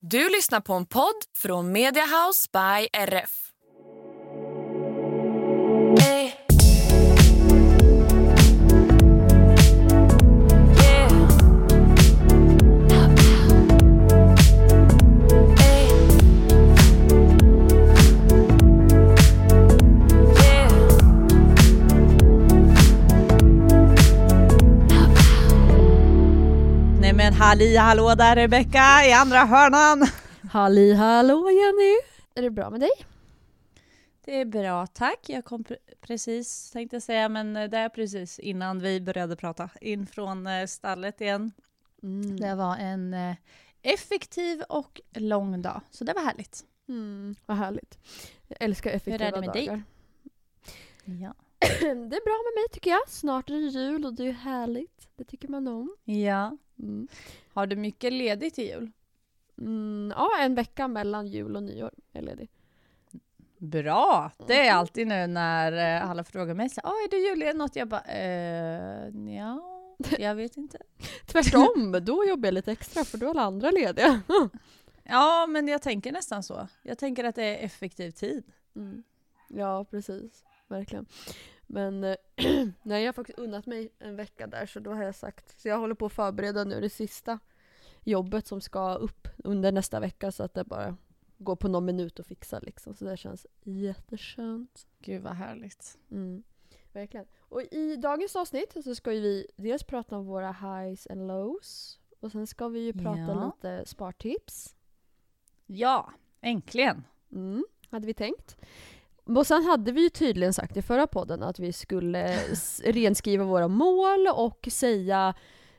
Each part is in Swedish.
Du lyssnar på en podd från Mediahouse by RF. Halli hallå där Rebecka i andra hörnan! Halli hallå Jenny! Är det bra med dig? Det är bra tack. Jag kom pre- precis, tänkte jag säga, men det är precis innan vi började prata in från eh, stallet igen. Mm. Det var en eh, effektiv och lång dag, så det var härligt. Mm, vad härligt. Jag älskar effektiva är det med dig? dagar. Ja. Det är bra med mig tycker jag. Snart är det jul och det är härligt. Det tycker man om. ja. Mm. Har du mycket ledigt i jul? Mm, ja, en vecka mellan jul och nyår är ledig. Bra! Det är alltid nu när eh, alla frågar mig så här, "Ah, är du julledig något? Jag bara, eh, ja, jag vet inte. Tvärtom, då jobbar jag lite extra för då är alla andra lediga. Ja, men jag tänker nästan så. Jag tänker att det är effektiv tid. Mm. Ja, precis. Verkligen. Men eh, nej, jag har faktiskt unnat mig en vecka där så då har jag sagt, så jag håller på att förbereda nu det sista jobbet som ska upp under nästa vecka så att det bara går på någon minut att fixa liksom. Så det känns jätteskönt. Gud vad härligt. Mm. Verkligen. Och i dagens avsnitt så ska vi dels prata om våra highs and lows och sen ska vi ju prata Ja. lite spartips. Ja, äntligen. Mm, hade vi tänkt. Och sen hade vi ju tydligen sagt i förra podden att vi skulle renskriva våra mål och säga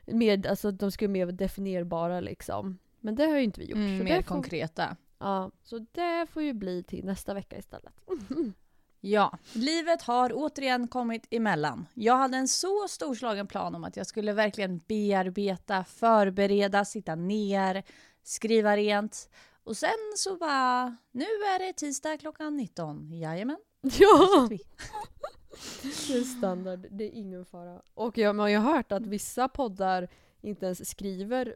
mer, alltså de skulle vara mer definierbara liksom. Men det har ju inte vi gjort. Mm, mer får, konkreta. ja, så det får ju bli till nästa vecka istället. Ja, livet har återigen kommit emellan. Jag hade en så storslagen plan om att jag skulle verkligen bearbeta, förbereda, sitta ner, skriva rent. Och sen så bara, nu är det tisdag klockan 19. Jajamän, ja! Det är standard, det är ingen fara. Och jag, man har ju hört att vissa poddar inte ens skriver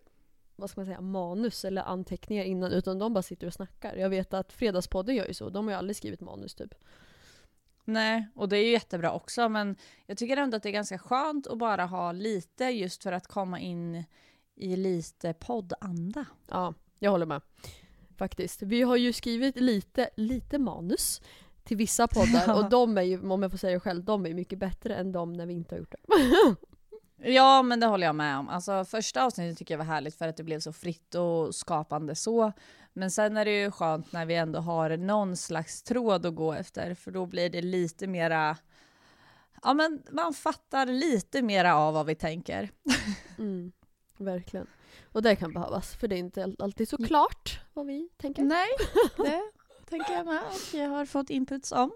vad ska man säga, manus eller anteckningar innan utan de bara sitter och snackar. Jag vet att Fredagspodden gör ju så, de har ju aldrig skrivit manus typ. Nej, och det är ju jättebra också, men jag tycker ändå att det är ganska skönt att bara ha lite just för att komma in i lite poddanda. Ja, jag håller med. Faktiskt. Vi har ju skrivit lite, lite manus till vissa poddar och de är ju, om jag får säga det själv, de är mycket bättre än de när vi inte har gjort det. Ja, men det håller jag med om. Alltså, första avsnittet tycker jag var härligt för att det blev så fritt och skapande så. Men sen är det ju skönt när vi ändå har någon slags tråd att gå efter, för då blir det lite mera... Ja, men man fattar lite mera av vad vi tänker. Mm, verkligen. Och det kan behövas, för det är inte alltid så klart vad vi tänker. Nej, det tänker jag med och jag har fått inputs om.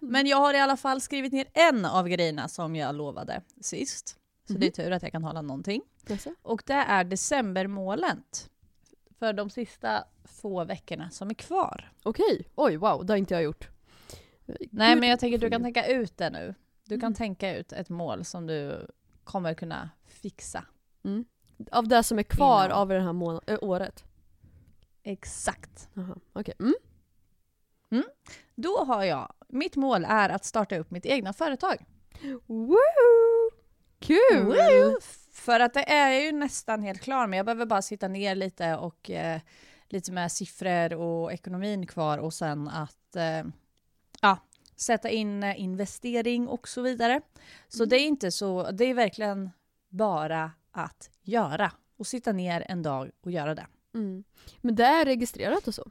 Men jag har i alla fall skrivit ner en av grejerna som jag lovade sist. Så det är tur att jag kan hålla någonting. Jaså? Och det är decembermålet. För de sista få veckorna som är kvar. Okej, oj wow, det har inte jag gjort. Nej men jag tänker att du kan tänka ut det nu. Du kan Mm. tänka ut ett mål som du kommer kunna fixa. Mm. Av det som är kvar Innan. av det här mån- ö, året? Exakt. Jaha, okej. Mm. Då har jag, mitt mål är att starta upp mitt egna företag. Woo! Kul! Woo! För att det är ju nästan helt klar, men jag behöver bara sitta ner lite och eh, lite med siffror och ekonomin kvar och sen att eh, ja, sätta in eh, investering och så vidare. Så Mm. det är inte så, det är verkligen bara att göra och sitta ner en dag och göra det. Mm. Men det är registrerat och så?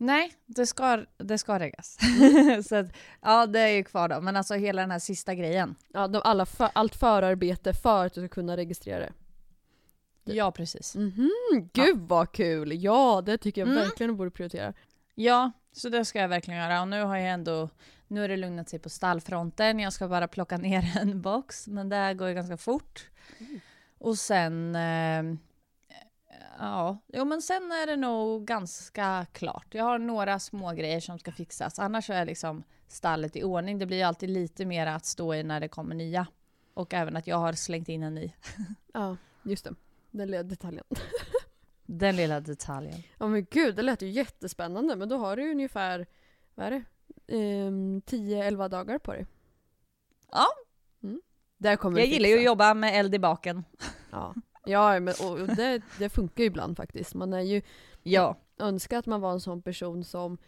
Nej, det ska, det ska reggas. så att, ja, det är ju kvar då. Men alltså hela den här sista grejen. Ja, de, alla för, allt förarbete för att du ska kunna registrera det. Ja, precis. Mhm, gud vad kul! Ja, det tycker jag Mm. verkligen du borde prioritera. Ja, så det ska jag verkligen göra. Och nu har jag ändå, nu har det lugnat sig på stallfronten. Jag ska bara plocka ner en box, men det går ju ganska fort. Mm. Och sen, eh, ja, jo men sen är det nog ganska klart. Jag har några små grejer som ska fixas. Annars är liksom stallet i ordning. Det blir alltid lite mer att stå i när det kommer nya. Och även att jag har slängt in en ny. Ja, just det. Den lilla detaljen. Den lilla detaljen. Ja men gud, det lät ju jättespännande. Men då har du ungefär, vad är det? Ehm, 10-11 dagar på dig. Ja. Mm. Där kommer Jag du gillar ju att fixa. jobba med eld i baken. Ja, ja men, och, och det, det funkar ju ibland faktiskt. Man är ju Ja. önskar att man var en sån person som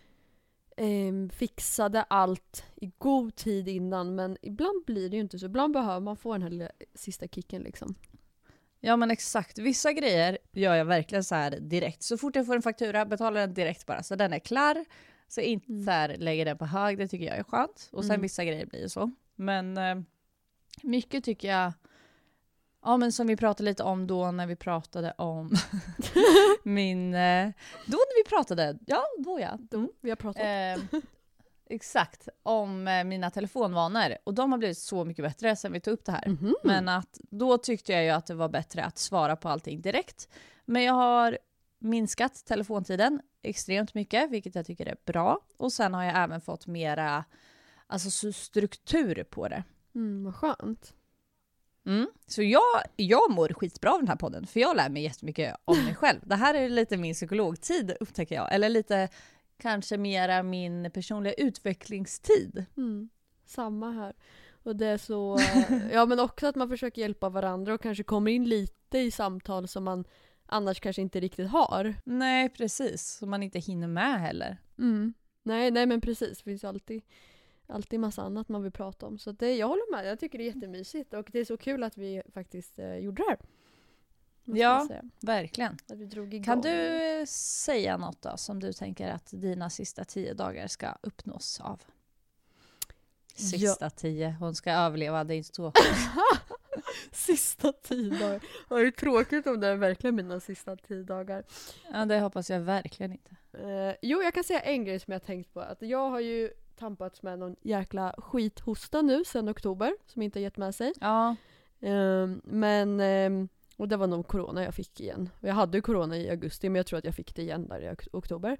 ehm, fixade allt i god tid innan. Men ibland blir det ju inte så. Ibland behöver man få den här lilla sista kicken liksom. Ja men exakt, vissa grejer gör jag verkligen så här direkt. Så fort jag får en faktura betalar den direkt bara så den är klar. Så inte Mm. så här lägger den på hög, det tycker jag är skönt. Och sen Mm. vissa grejer blir ju så. Men eh, mycket tycker jag, ja men som vi pratade lite om då när vi pratade om min, eh, då när vi pratade, ja då ja. Då, vi har pratat. Eh, exakt, om eh, mina telefonvanor. Och de har blivit så mycket bättre sen vi tog upp det här. Mhm. Men att då tyckte jag ju att det var bättre att svara på allting direkt. Men jag har minskat telefontiden extremt mycket, vilket jag tycker är bra. Och sen har jag även fått mera alltså, så struktur på det. Mm, vad skönt. Mm. Så jag, jag mår skitbra av den här podden, för jag lär mig jättemycket om mig själv. Det här är lite min psykologtid upptäcker jag, eller lite kanske mera min personliga utvecklingstid. Mm. Samma här. Och det är så, eh, ja men också att man försöker hjälpa varandra och kanske kommer in lite i samtal som man annars kanske inte riktigt har. Nej, precis. Så man inte hinner med heller. Mm. Nej, nej men precis. Det finns alltid, alltid massa annat man vill prata om. Så det, jag håller med. Jag tycker det är jättemysigt och det är så kul att vi faktiskt eh, gjorde det här. Ja. Verkligen. Kan du eh, säga något då som du tänker att dina sista tio dagar ska uppnås av? Sista tio, hon ska överleva, det är inte så. Sista tio dagar. Ja, Det är tråkigt om det är verkligen mina sista tio dagar. Ja, det hoppas jag verkligen inte. Eh, jo, jag kan säga en grej som jag tänkt på. Att jag har ju tampats med någon jäkla skithosta nu sedan oktober som inte har gett med sig. Ja, Ehm, men, ehm, och det var nog corona jag fick igen. Jag hade ju corona i augusti men jag tror att jag fick det igen där i ok- oktober.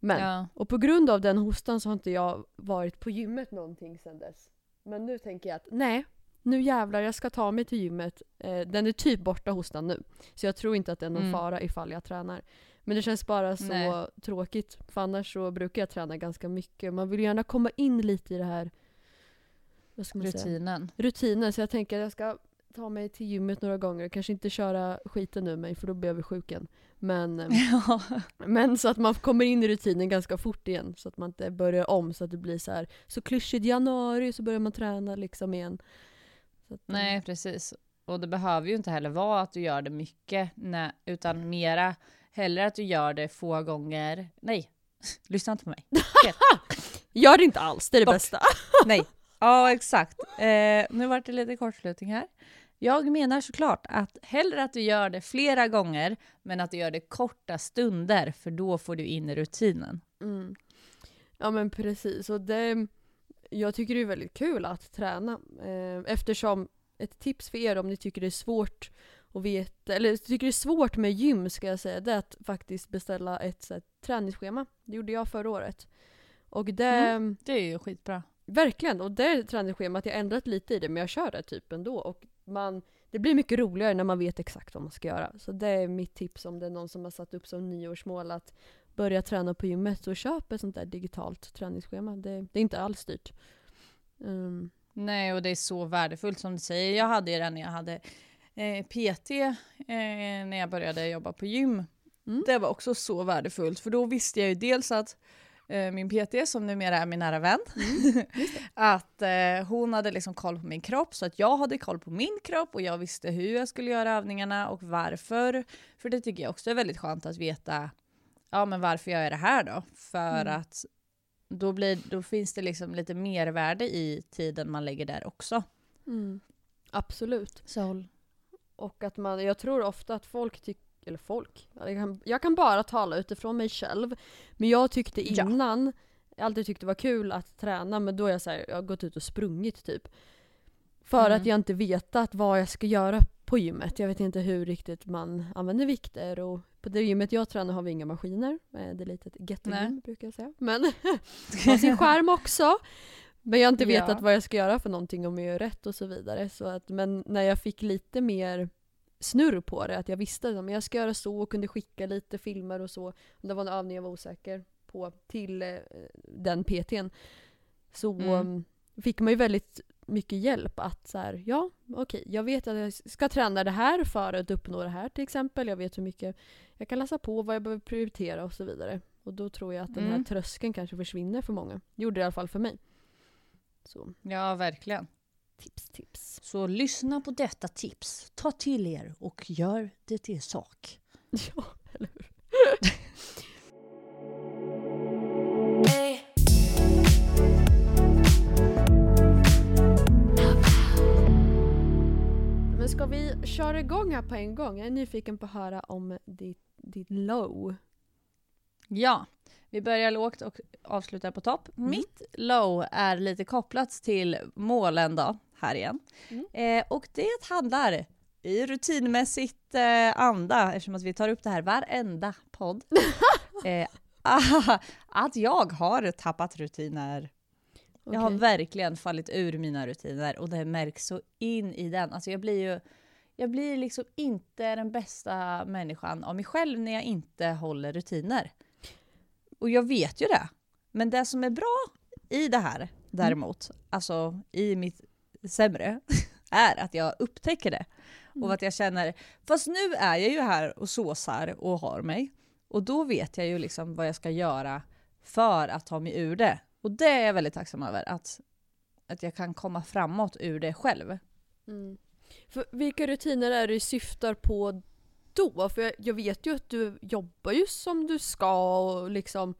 Men, ja. och på grund av den hostan så har inte jag varit på gymmet någonting sedan dess. Men nu tänker jag att nej, nu jävlar jag ska ta mig till gymmet. Eh, den är typ borta hostan nu. Så jag tror inte att det är någon Mm. fara ifall jag tränar. Men det känns bara så Nej. tråkigt. För annars så brukar jag träna ganska mycket. Man vill gärna komma in lite i det här man säga? rutinen. rutinen. Så jag tänker att jag ska ta mig till gymmet några gånger. Kanske inte köra skiten ur mig för då blir jag väl sjuk igen. Men, eh, Ja. men så att man kommer in i rutinen ganska fort igen. Så att man inte börjar om så att det blir så här så klyschigt januari så börjar man träna liksom igen. Att, Nej, precis. Och det behöver ju inte heller vara att du gör det mycket, nej, utan mera hellre att du gör det få gånger. Nej, lyssna inte på mig. Gör det inte alls, det är det Bort. bästa. Nej. Ja, exakt. Eh, nu vart det lite kortslutning här. Jag menar såklart att hellre att du gör det flera gånger, men att du gör det korta stunder, för då får du in rutinen. Mm. Ja men precis. Och det, jag tycker det är väldigt kul att träna. Eh, eftersom ett tips för er om ni tycker det är svårt och vet, eller tycker det är svårt med gym ska jag säga, det är att faktiskt beställa ett så här, träningsschema. Det gjorde jag förra året. Och det, Mm. Det är ju skitbra. Verkligen, och det träningsschemat, jag har ändrat lite i det men jag kör det typ ändå. Och man, det blir mycket roligare när man vet exakt vad man ska göra. Så det är mitt tips om det är någon som har satt upp som nyårsmål att börja träna på gymmet så köp ett sånt där digitalt träningsschema. Det, det är inte alls dyrt. Um, Nej, och det är så värdefullt som du säger. Jag hade ju det när jag hade eh, PT, eh, när jag började jobba på gym. Mm. Det var också så värdefullt, för då visste jag ju dels att min PT, som numera är min nära vän, att eh, hon hade liksom koll på min kropp, så att jag hade koll på min kropp och jag visste hur jag skulle göra övningarna och varför. För det tycker jag också är väldigt skönt att veta, ja men varför jag gör det här då? För Mm. att då, blir, då finns det liksom lite mervärde i tiden man lägger där också. mm, absolut. Så. Och att man, jag tror ofta att folk tycker, eller folk, jag kan, jag kan bara tala utifrån mig själv. Men jag tyckte Ja. innan, jag alltid tyckte det var kul att träna men då är jag så här, jag har gått ut och sprungit typ. För Mm. att jag inte vetat vad jag ska göra på gymmet. Jag vet inte hur riktigt man använder vikter och på det gymmet jag tränar har vi inga maskiner. Eh, Det är lite ett gettogym brukar jag säga. Men har sin skärm också. Men jag har inte vetat Ja. vad jag ska göra för någonting om jag gör rätt och så vidare. Så att, men när jag fick lite mer snurr på det. Att jag visste att jag ska göra så och kunde skicka lite filmer och så. Det var en övning jag var osäker på till eh, den PTn. Så Mm. um, fick man ju väldigt mycket hjälp att så här, ja okej, jag vet att jag ska träna det här för att uppnå det här till exempel. Jag vet hur mycket jag kan läsa på, vad jag behöver prioritera och så vidare. Och då tror jag att den här Mm. tröskeln kanske försvinner för många. Gjorde det i alla fall för mig. Så Ja, verkligen. Tips, tips. Så lyssna på detta tips, ta till er och gör det till sak. Ja, eller hur? Men ska vi köra igång här på en gång? Jag är nyfiken på att höra om ditt, ditt low. Ja, vi börjar lågt och avslutar på topp. Mm. Mitt low är lite kopplat till målen då, här igen. Mm. Eh, och det handlar i rutinmässigt eh, anda, eftersom att vi tar upp det här varenda podd, eh, att jag har tappat rutiner. Jag har verkligen fallit ur mina rutiner och det märks så in i den. Alltså jag blir ju jag blir liksom inte den bästa människan av mig själv när jag inte håller rutiner. Och jag vet ju det. Men det som är bra i det här däremot, alltså i mitt sämre, är att jag upptäcker det. Och att jag känner, fast nu är jag ju här och såsar och har mig. Och då vet jag ju liksom vad jag ska göra för att ta mig ur det. Och det är jag väldigt tacksam över, att, att jag kan komma framåt ur det själv. Mm. För vilka rutiner är det du syftar på då? För jag, jag vet ju att du jobbar ju som du ska och liksom...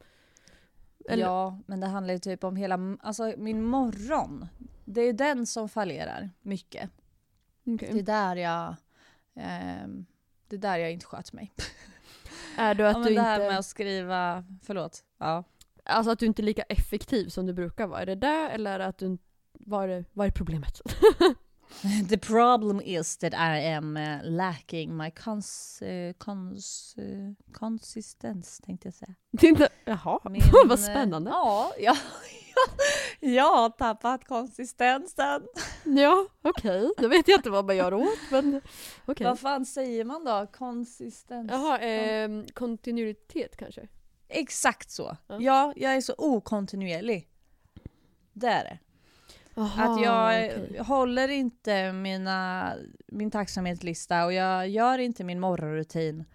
Eller- Ja, men det handlar ju typ om hela, alltså min morgon. Det är den som fallerar mycket. Okej. Det är där jag, ehm, det är där jag inte sköt mig. Är du att ja, du det här inte... med att skriva, förlåt. Ja. Alltså att du inte är lika effektiv som du brukar vara. Är det där eller att du. Vad är, vad är problemet? The problem is that I am uh, lacking my cons, uh, cons, uh, konsistens, tänkte jag säga. Inte... Jaha, Min, vad eh, spännande. Ja, ja, jag har tappat konsistensen. Ja, okej. Då vet jag inte vad man gör åt, men okej. Vad fan säger man då? Konsistens? Jaha, ehm, kontinuitet kanske? Exakt så. Ja. Ja, jag är så okontinuerlig. Det är det. Aha, att jag okej. håller inte mina, min tacksamhetslista och jag gör inte min morgonrutin.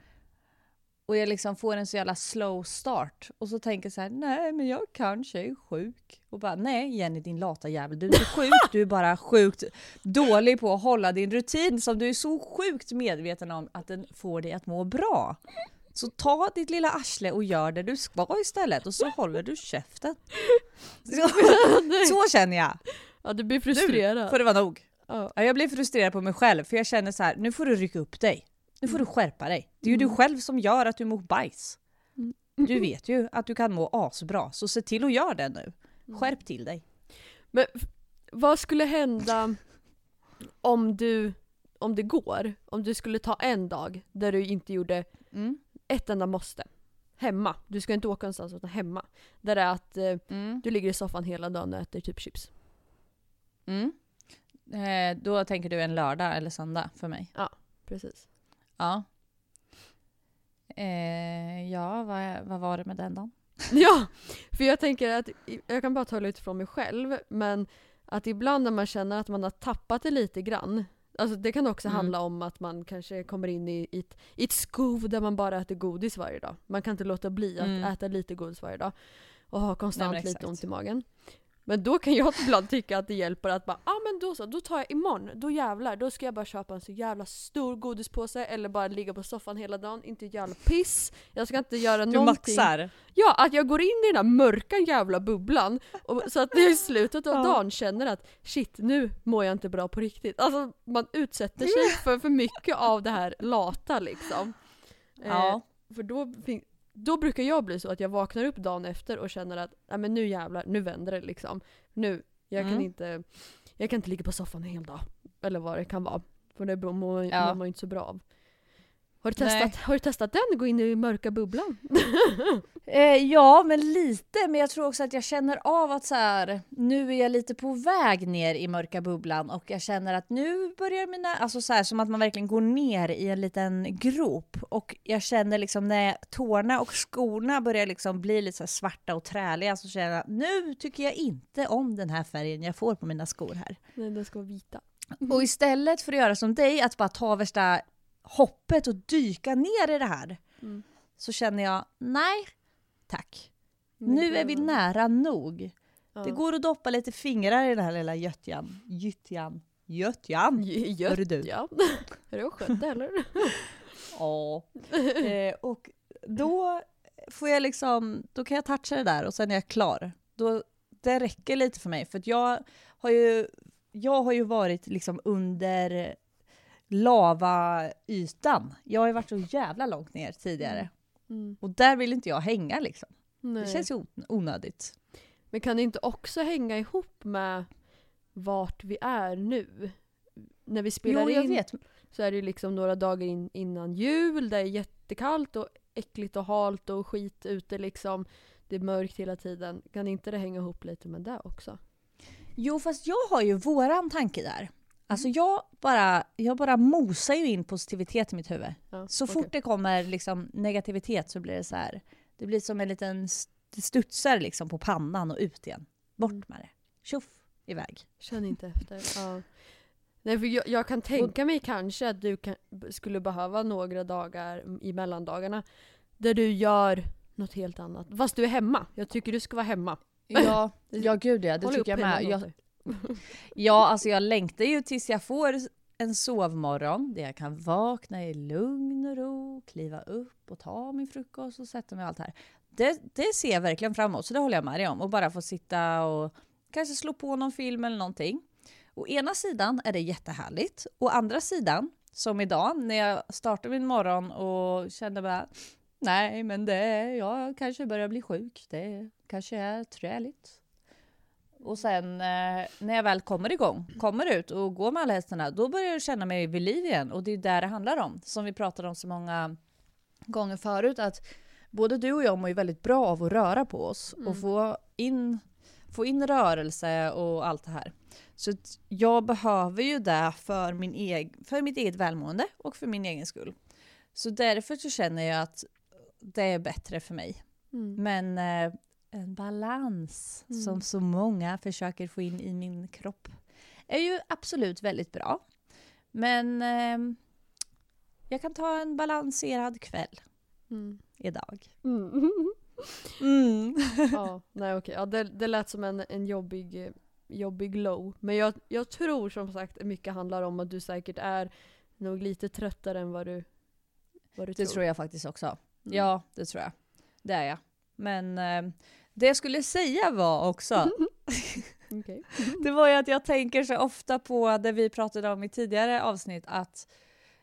Och jag liksom får en så jävla slow start. Och så tänker jag så här, nej men jag kanske är sjuk. Och bara, nej Jenny din lata jävel, du är inte sjuk, du är bara sjukt dålig på att hålla din rutin som du är så sjukt medveten om att den får dig att må bra. Så ta ditt lilla arsle och gör det du ska istället och så håller du käften. Så, så känner jag. Ja, du blir Nu frustrerad. får det vara nog. Ja, jag blir frustrerad på mig själv för jag känner så här, nu får du rycka upp dig. Nu får du skärpa dig. Det är ju Mm. du själv som gör att du mår bajs. Mm. Du vet ju att du kan må asbra, så se till att göra det nu. Mm. Skärp till dig. Men vad skulle hända om du, om det går, om du skulle ta en dag där du inte gjorde Mm. ett enda måste? Hemma. Du ska inte åka någonstans utan hemma. Där det är att eh, Mm. du ligger i soffan hela dagen och äter typ chips. Mm. Eh, då tänker du en lördag eller söndag för mig? Precis. Ja. Eh, ja, vad, vad var det med den då? Ja, för jag tänker att, jag kan bara tala utifrån mig själv, men att ibland när man känner att man har tappat det lite grann, alltså det kan också Mm. handla om att man kanske kommer in i, i, ett, i ett skov där man bara äter godis varje dag. Man kan inte låta bli att Mm. äta lite godis varje dag och ha konstant Nej, lite ont i magen. Men då kan jag ibland tycka att det hjälper att bara, ah, men då så, då tar jag imorgon, då jävlar, då ska jag bara köpa en så jävla stor godispåse eller bara ligga på soffan hela dagen, inte jävla piss. Jag ska inte göra Du någonting. maxar. Ja, att jag går in i den här mörka jävla bubblan och, så att jag i slutet av dagen känner att shit, nu mår jag inte bra på riktigt. Alltså man utsätter sig för för mycket av det här lata liksom. Ja. Eh, för då, då brukar jag bli så att jag vaknar upp dagen efter och känner att Nej, men nu jävlar, nu vänder det liksom. Nu, jag kan Mm. inte jag kan inte ligga på soffan en hel dag. Eller vad det kan vara. För det mår, Ja. mår man ju inte så bra av. Har du testat, har du testat den? Gå in i mörka bubblan? Eh, ja, men lite. Men jag tror också att jag känner av att så här, nu är jag lite på väg ner i mörka bubblan och jag känner att nu börjar mina, alltså så här, som att man verkligen går ner i en liten grop och jag känner liksom när tårna och skorna börjar liksom bli lite så svarta och träliga så känner jag att nu tycker jag inte om den här färgen jag får på mina skor här. Nej, den ska vara vita. Och istället för att göra som dig, att bara ta värsta hoppet och dyka ner i det här, Mm. så känner jag nej, tack. Mm, Nu är vi nära nog. Ja. Det går att doppa lite fingrar i den här lilla göttjan. Gyttjan. Göttjan? J- Hörru du. Är du skött eller? Ja. eh, och då får jag liksom, då kan jag toucha det där och sen är jag klar. Då, det räcker lite för mig för jag har ju, jag har ju varit liksom under lavaytan. Jag har ju varit så jävla långt ner tidigare. Mm. Och där vill inte jag hänga liksom. Nej. Det känns ju on- onödigt. Men kan det inte också hänga ihop med vart vi är nu? När vi spelar Jo, jag in vet. så är det liksom några dagar in, innan jul, det är jättekallt och äckligt och halt och skit ute liksom. Det är mörkt hela tiden. Kan inte det hänga ihop lite med det också? Jo, fast jag har ju våran tanke där. Alltså jag bara, jag bara mosar ju in positivitet i mitt huvud. Ja, Så fort det kommer liksom negativitet så blir det så här. Det blir som en liten det studsar liksom på pannan och ut igen. Bort Mm. med det. Tjoff, iväg. Känn inte efter. Ja. Nej, för jag, jag kan tänka mig kanske att du kan, skulle behöva några dagar i mellandagarna där du gör något helt annat. Fast du är hemma. Jag tycker du ska vara hemma. Ja, ja gud ja, det Håll tycker jag med. Jag ja, alltså jag längtar ju tills jag får en sovmorgon där jag kan vakna i lugn och ro, kliva upp och ta min frukost och sätta mig och allt det här. Det, det ser jag verkligen fram emot, så det håller jag med dig om. Och bara få sitta och kanske slå på någon film eller någonting. Å ena sidan är det jättehärligt. Å andra sidan, som idag när jag startade min morgon och kände bara nej, men det, jag kanske börjar bli sjuk. Det kanske är träligt. Och sen eh, när jag väl kommer igång, kommer ut och går med alla hästarna, då börjar jag känna mig vid liv igen. Och det är där det handlar om. Som vi pratade om så många gånger förut, att både du och jag mår ju väldigt bra av att röra på oss och Mm. få in, få in rörelse och allt det här. Så jag behöver ju det för, min eg- för mitt eget välmående och för min egen skull. Så därför så känner jag att det är bättre för mig. Mm. Men eh, en balans Mm. som så många försöker få in i min kropp är ju absolut väldigt bra. Men eh, jag kan ta en balanserad kväll Mm. idag. Mm. Mm. ja, nej okej. Ja, det, det lät som en, en jobbig, jobbig low. Men jag, jag tror som sagt mycket handlar om att du säkert är nog lite tröttare än vad du, vad du Det tror. tror jag faktiskt också. Mm. Ja, det tror jag. Det är jag. Men eh, det jag skulle säga var också, det var ju att jag tänker så ofta på det vi pratade om i tidigare avsnitt, att,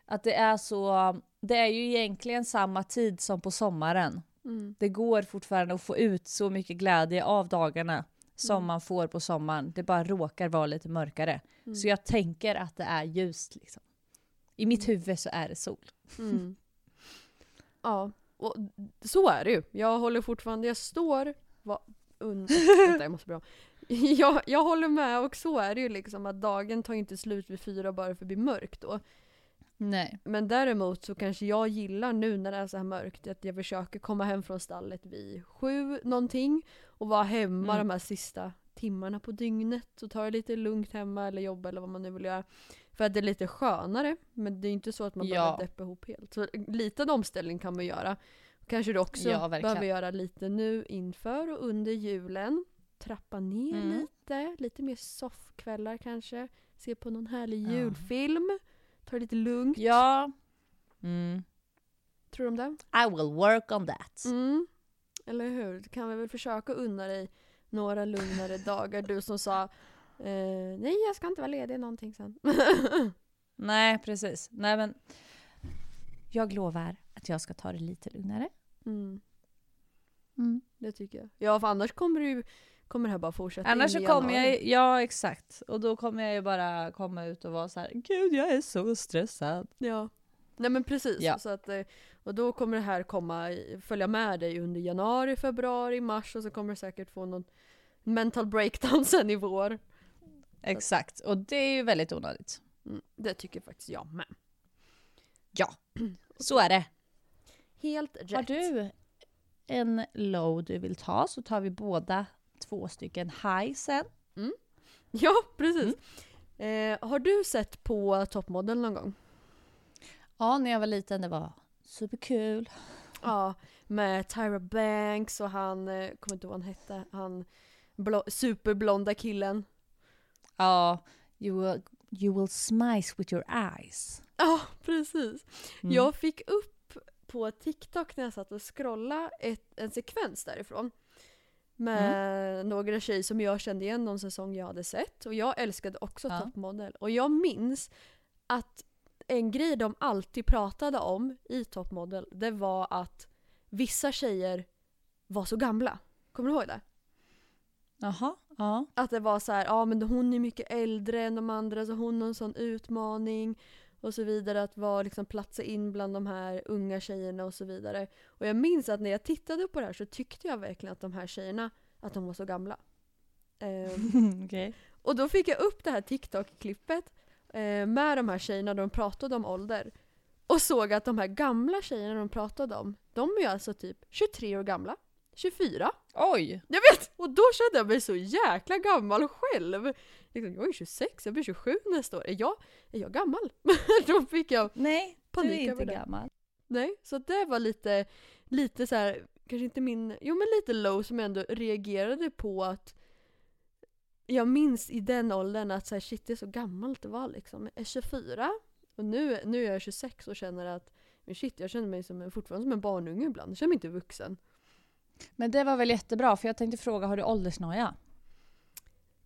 att det är så, det är ju egentligen samma tid som på sommaren. Mm. Det går fortfarande att få ut så mycket glädje av dagarna som Mm. man får på sommaren. Det bara råkar vara lite mörkare. Mm. Så jag tänker att det är ljust liksom. I mitt Mm. huvud så är det sol. Mm. Ja, och så är det ju. Jag håller fortfarande, jag står... Va, un, vänta, jag måste bra. Jag, jag håller med och så är det ju liksom att dagen tar inte slut vid fyra bara för att det blir mörkt då. Nej. Men däremot så kanske jag gillar nu när det är så här mörkt att jag försöker komma hem från stallet vid sju någonting och vara hemma Mm. de här sista timmarna på dygnet och ta det lite lugnt hemma eller jobba eller vad man nu vill göra. För att det är lite skönare. Men det är inte så att man Ja. behöver deppa ihop helt. Så liten omställning kan man göra. Kanske du också Ja, behöver göra lite nu inför och under julen. Trappa ner Mm. lite, lite mer soffkvällar kanske. Se på någon härlig Ja. julfilm. Ta det lite lugnt. Ja. Mm. Tror du om det? I will work on that. Mm. Eller hur? Du kan vi väl försöka unna dig några lugnare dagar. Du som sa eh, nej jag ska inte vara ledig någonting sen. Nej, precis. Nej, men jag lovar att jag ska ta det lite lugnare. Mm, Mm. det tycker jag. Ja för annars kommer, du, ju- kommer det här bara fortsätta Annars så kommer jag, ja exakt. Och då kommer jag ju bara komma ut och vara så här, gud jag är så stressad. Ja. Nej men precis. Ja. Så att, eh, och då kommer det här komma, följa med dig under januari, februari, mars och så kommer du säkert få någon mental breakdown sen i vår. Exakt, och det är ju väldigt onödigt. Mm, det tycker faktiskt jag med. Ja, så är det. Helt rätt. Har du en low du vill ta så tar vi båda två stycken high sen. Ja, precis. Eh, har du sett på Toppmodell någon gång? Ja, när jag var liten det var superkul. Ja, med Tyra Banks och han, eh, kommer inte ihåg vad han hette, han blo- superblonda killen. Ja, you will, you will smice with your eyes. Ja, precis. Mm. Jag fick upp på TikTok när jag satt och scrollade ett, en sekvens därifrån. Med Mm. några tjejer som jag kände igen någon säsong jag hade sett. Och jag älskade också Ja. Toppmodell. Och jag minns att en grej de alltid pratade om i Toppmodell, det var att vissa tjejer var så gamla. Kommer du ihåg det? Jaha, ja. Att det var så här, ja men hon är mycket äldre än de andra så hon har en sån utmaning. Och så vidare, att vara liksom platsa in bland de här unga tjejerna och så vidare. Och jag minns att när jag tittade på det här så tyckte jag verkligen att de här tjejerna, att de var så gamla. Ehm, Okej. och då fick jag upp det här TikTok-klippet eh, med de här tjejerna de pratade om ålder. Och såg att de här gamla tjejerna de pratade om, de är ju alltså typ 23 år gamla. 24. Oj! Jag vet! Och då kände jag mig så jäkla gammal själv. Liksom, Jag är 26, jag blir 27 nästa år. Är jag, är jag gammal? då fick jag Nej, Panik du är inte gammal. Nej, så det var lite, lite så här, kanske inte min, jo men lite low som jag ändå reagerade på att jag minns i den åldern att så här, shit det är så gammalt det var liksom. Jag är 24 och nu, nu är jag 26 och känner att men shit jag känner mig som en, fortfarande som en barnunge ibland. Jag känner mig inte vuxen. Men det var väl jättebra för jag tänkte fråga, har du åldersnoja?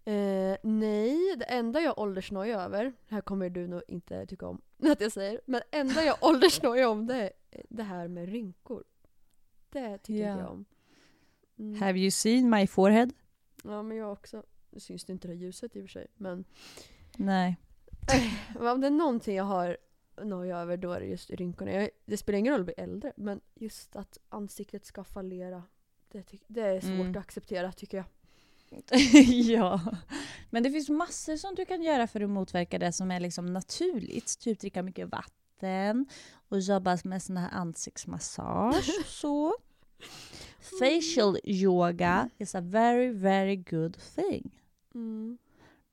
Eh, nej, det enda jag åldersnojar över, det här kommer du nog inte tycka om att jag säger, men det enda jag åldersnojar om det är det här med rynkor. Det tycker Ja. inte jag om. Mm. Have you seen my forehead? Ja men jag också. Nu syns det inte det ljuset i och för sig. Men Nej. men om det är någonting jag har noja över då är det just rynkorna. Jag, det spelar ingen roll att bli äldre men just att ansiktet ska fallera. Det, det är svårt Mm. att acceptera tycker jag. ja. Men det finns massor som du kan göra för att motverka det som är liksom naturligt. Typ dricka mycket vatten och jobba med sån här ansiktsmassage så. Facial yoga is a very very good thing. Mm.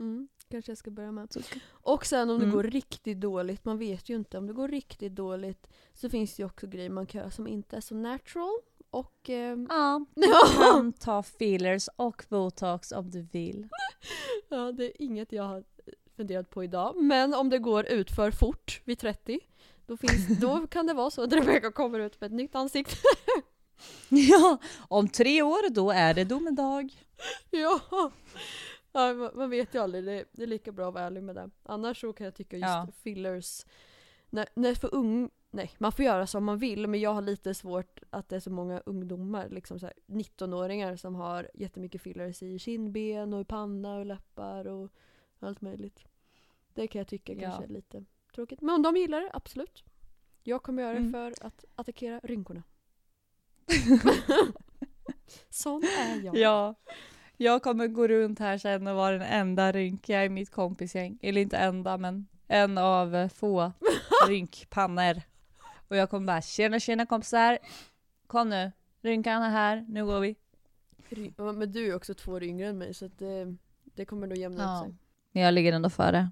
Mm. Kanske jag ska börja med. Och sen om det Mm. går riktigt dåligt, man vet ju inte. Om det går riktigt dåligt så finns det ju också grejer man kan göra som inte är så natural. Och... ehm, Ja, du kan ta fillers och botox om du vill. Ja, det är inget jag har funderat på idag. Men om det går ut för fort vid 30, då, finns, då kan det vara så att Rebecca kommer ut med ett nytt ansikte. Ja, om tre år då är det domedag. ja. ja, man- man vet ju aldrig. Det, det är lika bra att vara ärlig med det. Annars så kan jag tycka just Ja. fillers, när, när för ung, nej man får göra som man vill men jag har lite svårt att det är så många ungdomar, liksom så här 19-åringar som har jättemycket fillers i kindben och i panna och läppar och allt möjligt. Det kan jag tycka Ja. kanske är lite tråkigt. Men om de gillar det, absolut. Jag kommer göra det Mm. för att attackera rynkorna. Sån är jag. Ja. Jag kommer gå runt här sen och vara den enda rynkiga i mitt kompisgäng. Eller inte enda, men en av få rynkpannor. Och jag kommer bara tjena tjena kompisar. Kom nu, rynkan är här, nu går vi. Men du är också två år yngre än mig så det, det kommer nog jämna Ja. ut sig. Men jag ligger ändå före.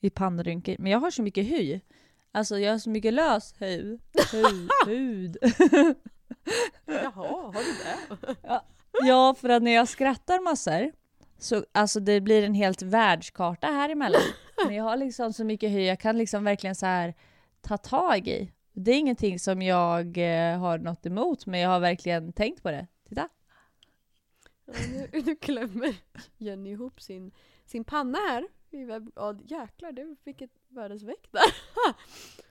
I pannrynkor. Men jag har så mycket hy. Alltså jag har så mycket lös. Hud. hud. Jaha, har du det? Ja, för att när jag skrattar massor så alltså det blir en helt världskarta här emellan. Men jag har liksom så mycket hy, jag kan liksom verkligen så här ta tag i. Det är ingenting som jag eh, har något emot, men jag har verkligen tänkt på det. Titta. Ja, nu, nu klämmer Jenny ihop sin, sin panna här. Ja jäklar, det fick ett världens väck där.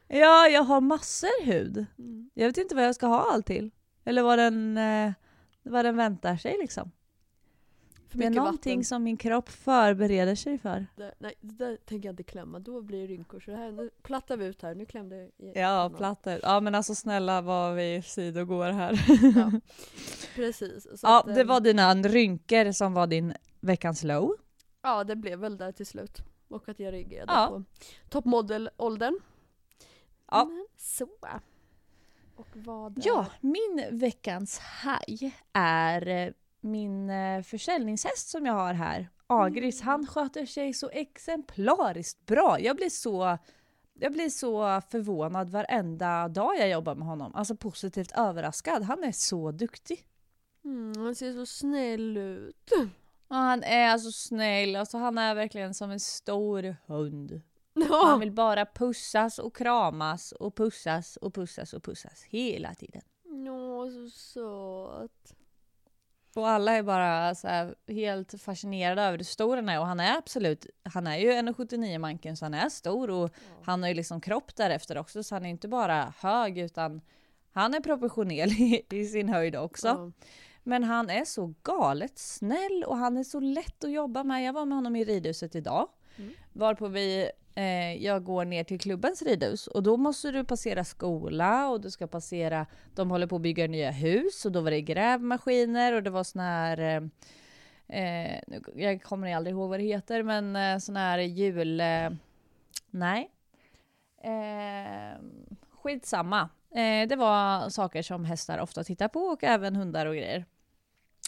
Ja, jag har massor hud. Mm. Jag vet inte vad jag ska ha allt till. Eller vad den, eh, vad den väntar sig liksom. Det är någonting vatten. som min kropp förbereder sig för. Det, nej, det där tänker jag inte klämma. Då blir det rynkor. Så det här, nu plattar vi ut här. Nu klämde jag i Ja, pannan. plattor. Ja men alltså snälla vad vi sidogår här. Ja, precis. Så Ja, att, det ehm, var dina rynkor som var din veckans low. Ja, det blev väl där till slut. Och att jag reagerade Ja. på toppmodell-åldern. Ja. Men så. Ja, min veckans haj är min eh, försäljningshäst som jag har här. Agris, Mm. han sköter sig så exemplariskt bra. Jag blir så, jag blir så förvånad varenda dag jag jobbar med honom. Alltså positivt överraskad. Han är så duktig. Mm, han ser så snäll ut. Och han är så snäll, alltså han är verkligen som en stor hund. Ja. Han vill bara pussas och kramas och pussas och pussas och pussas hela tiden. Åh, så söt. Och alla är bara här helt fascinerade över hur stor han är och han är absolut, han är ju 1,79 manken så han är stor och han har ju liksom kropp därefter också så han är inte bara hög utan han är proportionell i, i sin höjd också. Ja. Men han är så galet snäll och han är så lätt att jobba med. Jag var med honom i ridhuset idag. Mm. Varpå vi, eh, jag går ner till klubbens ridhus och då måste du passera skola och du ska passera, de håller på att bygga nya hus och då var det grävmaskiner och det var sån här eh, eh jag kommer aldrig ihåg vad det heter men eh, sån här jul... Eh, nej. Eh, skitsamma. Eh, det var saker som hästar ofta tittar på och även hundar och grejer.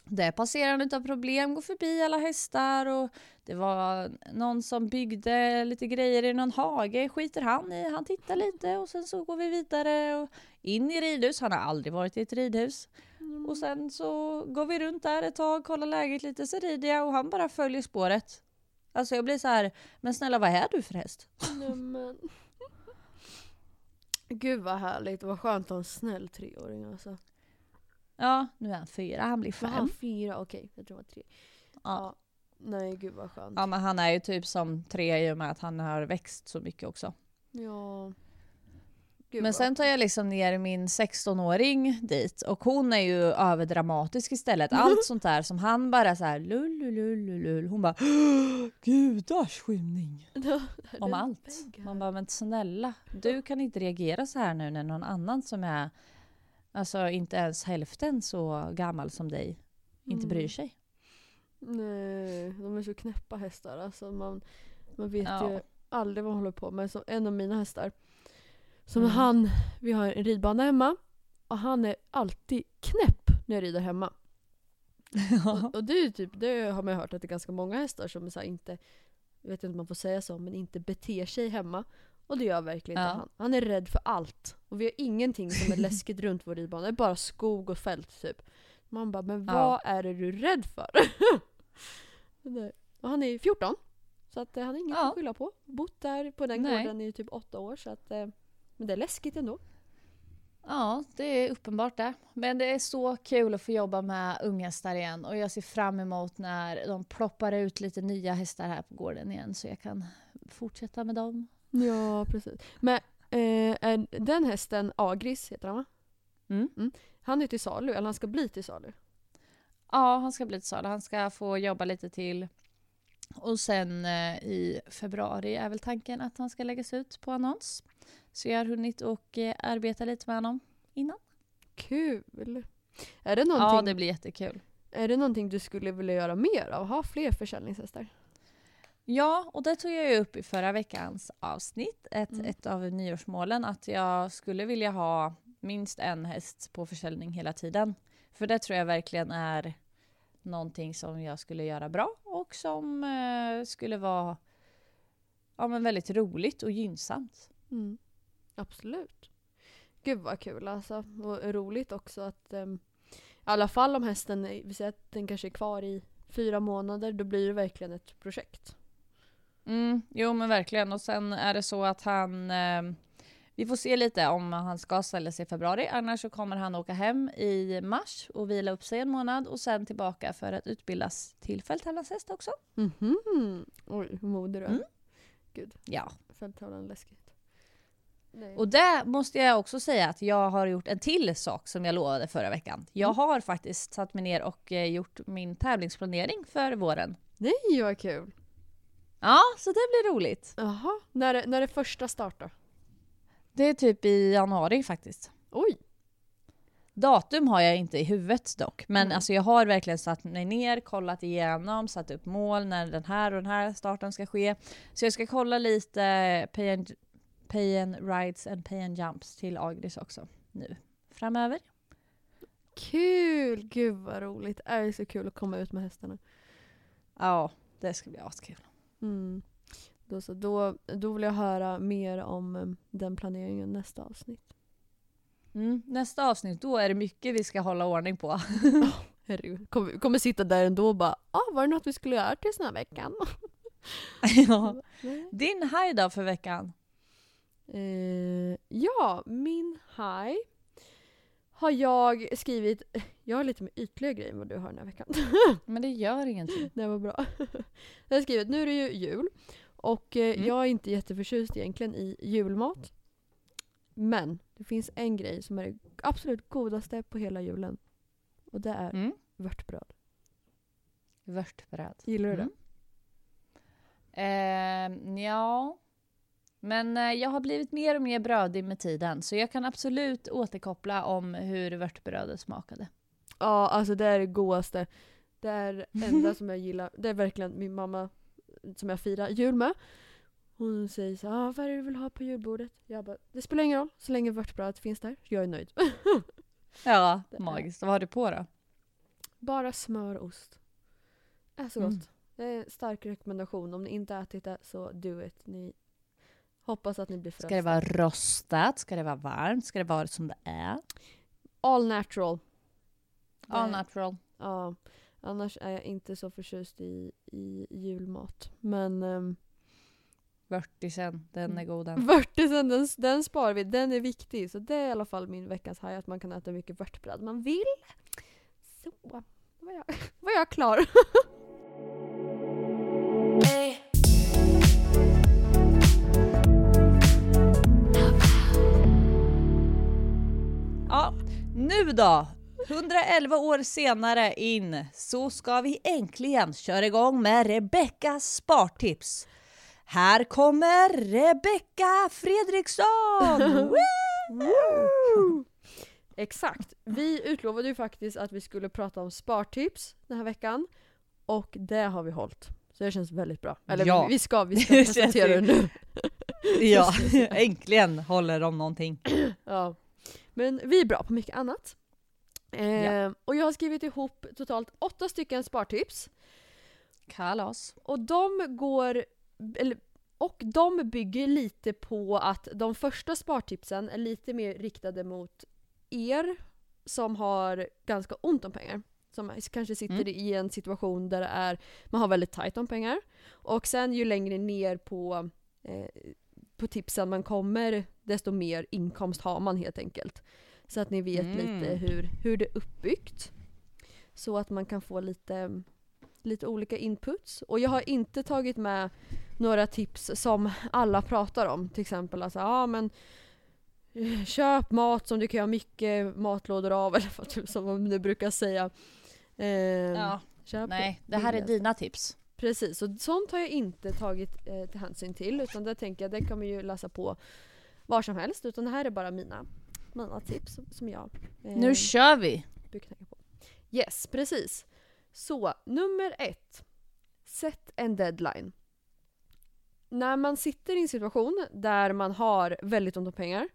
Där passerar han utan problem, går förbi alla hästar och det var någon som byggde lite grejer i någon hage, skiter han i, han tittar lite och sen så går vi vidare och in i ridhus, han har aldrig varit i ett ridhus. Mm. Och sen så går vi runt där ett tag, kollar läget lite, så rider jag och han bara följer spåret. Alltså jag blir så här, men snälla vad är du för häst? Nej, men... Gud vad härligt vad skönt att ha en snäll treåring alltså. Ja, nu är han fyra, han blir fem. fyra? Okej, jag tror han var tre. Ja. Ja. Nej gud vad skönt. ja men han är ju typ som tre i och med att han har växt så mycket också. Ja. Gud, Men vad- sen tar jag liksom ner min 16-åring dit och hon är ju överdramatisk istället. Allt sånt där som han bara så här lull, lull, lull, lull. Hon bara gudars skymning. Där Om allt. Man bara men snälla, du kan inte reagera så här nu när någon annan som är alltså inte ens hälften så gammal som dig inte bryr Mm. sig. Nej, de är så knäppa hästar. Alltså man, man vet Ja. ju aldrig vad de håller på med. Så en av mina hästar, som Mm. han, vi har en ridbana hemma och han är alltid knäpp när jag rider hemma. Och, och det, typ, det har man hört att det är ganska många hästar som är så inte, jag vet inte om man får säga så, men inte beter sig hemma. Och det gör verkligen inte Ja. han. Han är rädd för allt. Och vi har ingenting som är läskigt runt vår ridbana. Det är bara skog och fält typ. Man bara, men Ja. vad är det du är rädd för? Och han är 14. Så att, eh, han har inget Ja. att skylla på. Bott där på den Nej. gården i typ åtta år. Så att, eh, men det är läskigt ändå. Ja, det är uppenbart det. Men det är så kul att få jobba med unghästar igen och jag ser fram emot när de ploppar ut lite nya hästar här på gården igen så jag kan fortsätta med dem. Ja, precis. Men eh, den hästen, Agris heter han va? Mm. Han är till salu, eller han ska bli till salu. Ja, han ska bli till salu. Han ska få jobba lite till. Och sen eh, i februari är väl tanken att han ska läggas ut på annons. Så jag har hunnit och eh, arbeta lite med honom innan. Kul! Är det, någonting, Ja, det blir jättekul. är det någonting du skulle vilja göra mer av? Ha fler försäljningshästar? Ja, och det tog jag ju upp i förra veckans avsnitt. Ett, Mm. ett av nyårsmålen att jag skulle vilja ha minst en häst på försäljning hela tiden. För det tror jag verkligen är någonting som jag skulle göra bra och som eh, skulle vara ja, men väldigt roligt och gynnsamt. Mm. Absolut. Gud vad kul alltså. Och roligt också att ehm, i alla fall om hästen, vi säger att den kanske är kvar i fyra månader, då blir det verkligen ett projekt. Mm, jo men verkligen. Och sen är det så att han... Eh, vi får se lite om han ska ställa sig i februari. Annars så kommer han åka hem i mars och vila upp sig en månad och sen tillbaka för att utbildas till fälttävlanshäst också. Mhm. Oj, hur modig du. Mm. Gud, Ja. fälttävlan läskigt. Nej. Och det måste jag också säga att jag har gjort en till sak som jag lovade förra veckan. Jag Mm. har faktiskt satt mig ner och eh, gjort min tävlingsplanering för våren. Nej vad kul! Ja, så det blir roligt. Jaha, när, är- när är första start då? Det är typ i januari faktiskt. Oj! Datum har jag inte i huvudet dock, men Mm. alltså jag har verkligen satt mig ner, kollat igenom, satt upp mål när den här och den här starten ska ske. Så jag ska kolla lite pay and, pay and rides and pay and jumps till Agris också nu framöver. Kul! Gud vad roligt. Det är så kul att komma ut med hästarna. Ja, det ska bli askul. Mm. Då, så, då, då vill jag höra mer om eh, den planeringen nästa avsnitt. Mm, nästa avsnitt, då är det mycket vi ska hålla ordning på. Herregud. Kommer, kommer sitta där ändå och bara ah, var det något vi skulle göra till den här veckan? ja. Din high då för veckan? Eh, ja, min high har jag skrivit, jag har lite mer ytliga grejer än vad du har den här veckan. Men det gör ingenting. Det var bra. Jag har skrivit, nu är det ju jul och eh, Mm. jag är inte jätteförtjust egentligen i julmat. Men det finns en grej som är det absolut godaste på hela julen. Och det är Mm. vörtbröd. Vörtbröd. Gillar du det? Mm. Eh, ja. Men eh, jag har blivit mer och mer brödig med tiden, så jag kan absolut återkoppla om hur vörtbrödet smakade. Ja, alltså det är det godaste. Det är det enda som jag gillar. Det är verkligen min mamma som jag firar jul med. Hon säger så ah, vad är det du vill ha på julbordet? Jag bara, det spelar ingen roll så länge vörtbrödet finns där. Jag är nöjd. Ja, magiskt. Vad har du på då? Bara smör och ost. Är så gott. Mm. Det är en stark rekommendation. Om ni inte ätit det så do it. Ni hoppas att ni blir Ska det vara rostat? Ska det vara varmt? Ska det vara som det är? All natural. All Det- natural. Ja. Annars är jag inte så förtjust i, i julmat. Men um, Vörtisen, den är god den. vörtisen den, den sparar vi. Den är viktig. Så det är i alla fall min veckans haj. Att man kan äta mycket vörtbröd man vill. Så. Då var jag, var jag klar. nu då! 111 år senare in så ska vi äntligen köra igång med Rebeckas spartips. Här kommer Rebecka Fredriksson! Exakt. Vi utlovade ju faktiskt att vi skulle prata om spartips den här veckan. Och det har vi hållit. Så det känns väldigt bra. Eller Ja. vi, ska, vi ska presentera det nu. ja, äntligen håller de någonting. Ja. Men vi är bra på mycket annat. Eh, Ja. Och jag har skrivit ihop totalt åtta stycken spartips. Kalas. Och de går... Eller, och de bygger lite på att de första spartipsen är lite mer riktade mot er som har ganska ont om pengar. Som kanske sitter Mm. i en situation där det är, man har väldigt tajt om pengar. Och sen ju längre ner på, eh, på tipsen man kommer, desto mer inkomst har man helt enkelt. Så att ni vet Mm. lite hur, hur det är uppbyggt. Så att man kan få lite, lite olika inputs. Och jag har inte tagit med några tips som alla pratar om. Till exempel alltså, ja men eh, köp mat som du kan göra mycket matlådor av, eller vad som man nu brukar säga. Eh, Ja, nej, det här är dina tips. Precis, och sånt har jag inte tagit eh, till hänsyn till. Utan det tänker jag, det kan man ju läsa på var som helst. Utan det här är bara mina, mina tips som- jag eh, Nu kör vi! på. Yes, precis. Så, nummer ett. Sätt en deadline. När man sitter i en situation där man har väldigt ont om pengar.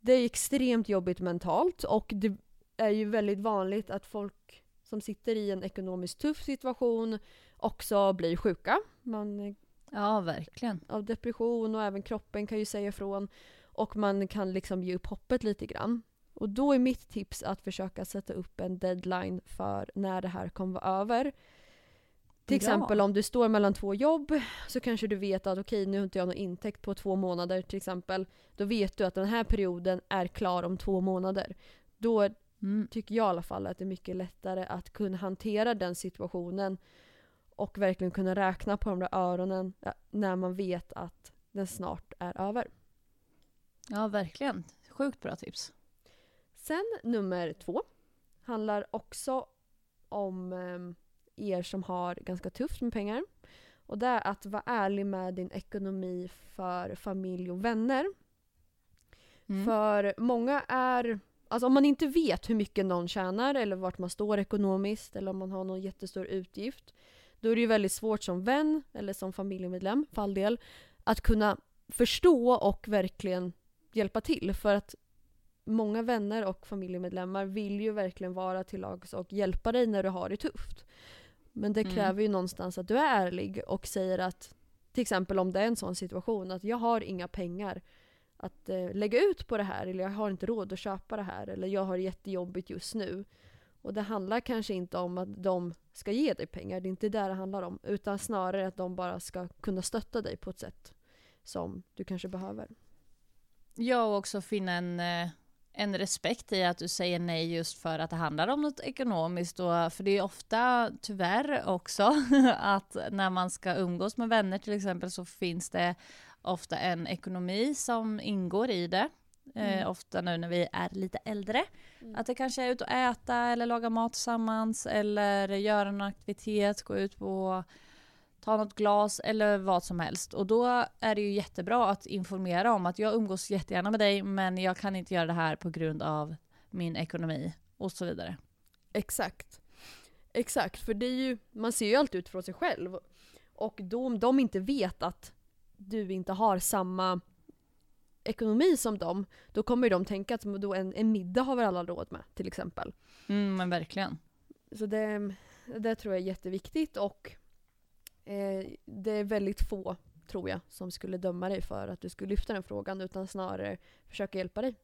Det är extremt jobbigt mentalt och det är ju väldigt vanligt att folk som sitter i en ekonomiskt tuff situation också blir sjuka. Man Ja, verkligen. av depression och även kroppen kan ju säga ifrån. Och man kan liksom ge upp hoppet lite grann. Och då är mitt tips att försöka sätta upp en deadline för när det här kommer vara över. Till exempel om du står mellan två jobb så kanske du vet att okej nu har inte jag någon intäkt på två månader till exempel. Då vet du att den här perioden är klar om två månader. Då Mm. tycker jag i alla fall att det är mycket lättare att kunna hantera den situationen och verkligen kunna räkna på de där öronen när man vet att den snart är över. Ja, verkligen. Sjukt bra tips. Sen nummer två handlar också om eh, er som har ganska tufft med pengar. Och det är att vara ärlig med din ekonomi för familj och vänner. Mm. För många är, alltså om man inte vet hur mycket någon tjänar eller vart man står ekonomiskt eller om man har någon jättestor utgift. Då är det ju väldigt svårt som vän eller som familjemedlem för all del att kunna förstå och verkligen hjälpa till. För att många vänner och familjemedlemmar vill ju verkligen vara till lags och hjälpa dig när du har det tufft. Men det Mm. kräver ju någonstans att du är ärlig och säger att till exempel om det är en sån situation att jag har inga pengar att eh, lägga ut på det här eller jag har inte råd att köpa det här eller jag har det jättejobbigt just nu. Och det handlar kanske inte om att de ska ge dig pengar, det är inte det det handlar om. Utan snarare att de bara ska kunna stötta dig på ett sätt som du kanske behöver. Ja, och också finna en, eh, en respekt i att du säger nej just för att det handlar om något ekonomiskt. Och, för det är ofta, tyvärr också, att när man ska umgås med vänner till exempel så finns det ofta en ekonomi som ingår i det. Mm. Eh, ofta nu när vi är lite äldre. Mm. Att det kanske är ut och äta eller laga mat tillsammans eller göra någon aktivitet, gå ut på ta något glas eller vad som helst. Och då är det ju jättebra att informera om att jag umgås jättegärna med dig men jag kan inte göra det här på grund av min ekonomi och så vidare. Exakt. Exakt, för det är ju, man ser ju alltid ut från sig själv. Och då om de inte vet att du inte har samma ekonomi som dem, då kommer ju de tänka att då en, en middag har väl alla råd med till exempel. Mm, men verkligen. Så det, det tror jag är jätteviktigt och eh, det är väldigt få, tror jag, som skulle döma dig för att du skulle lyfta den frågan utan snarare försöka hjälpa dig.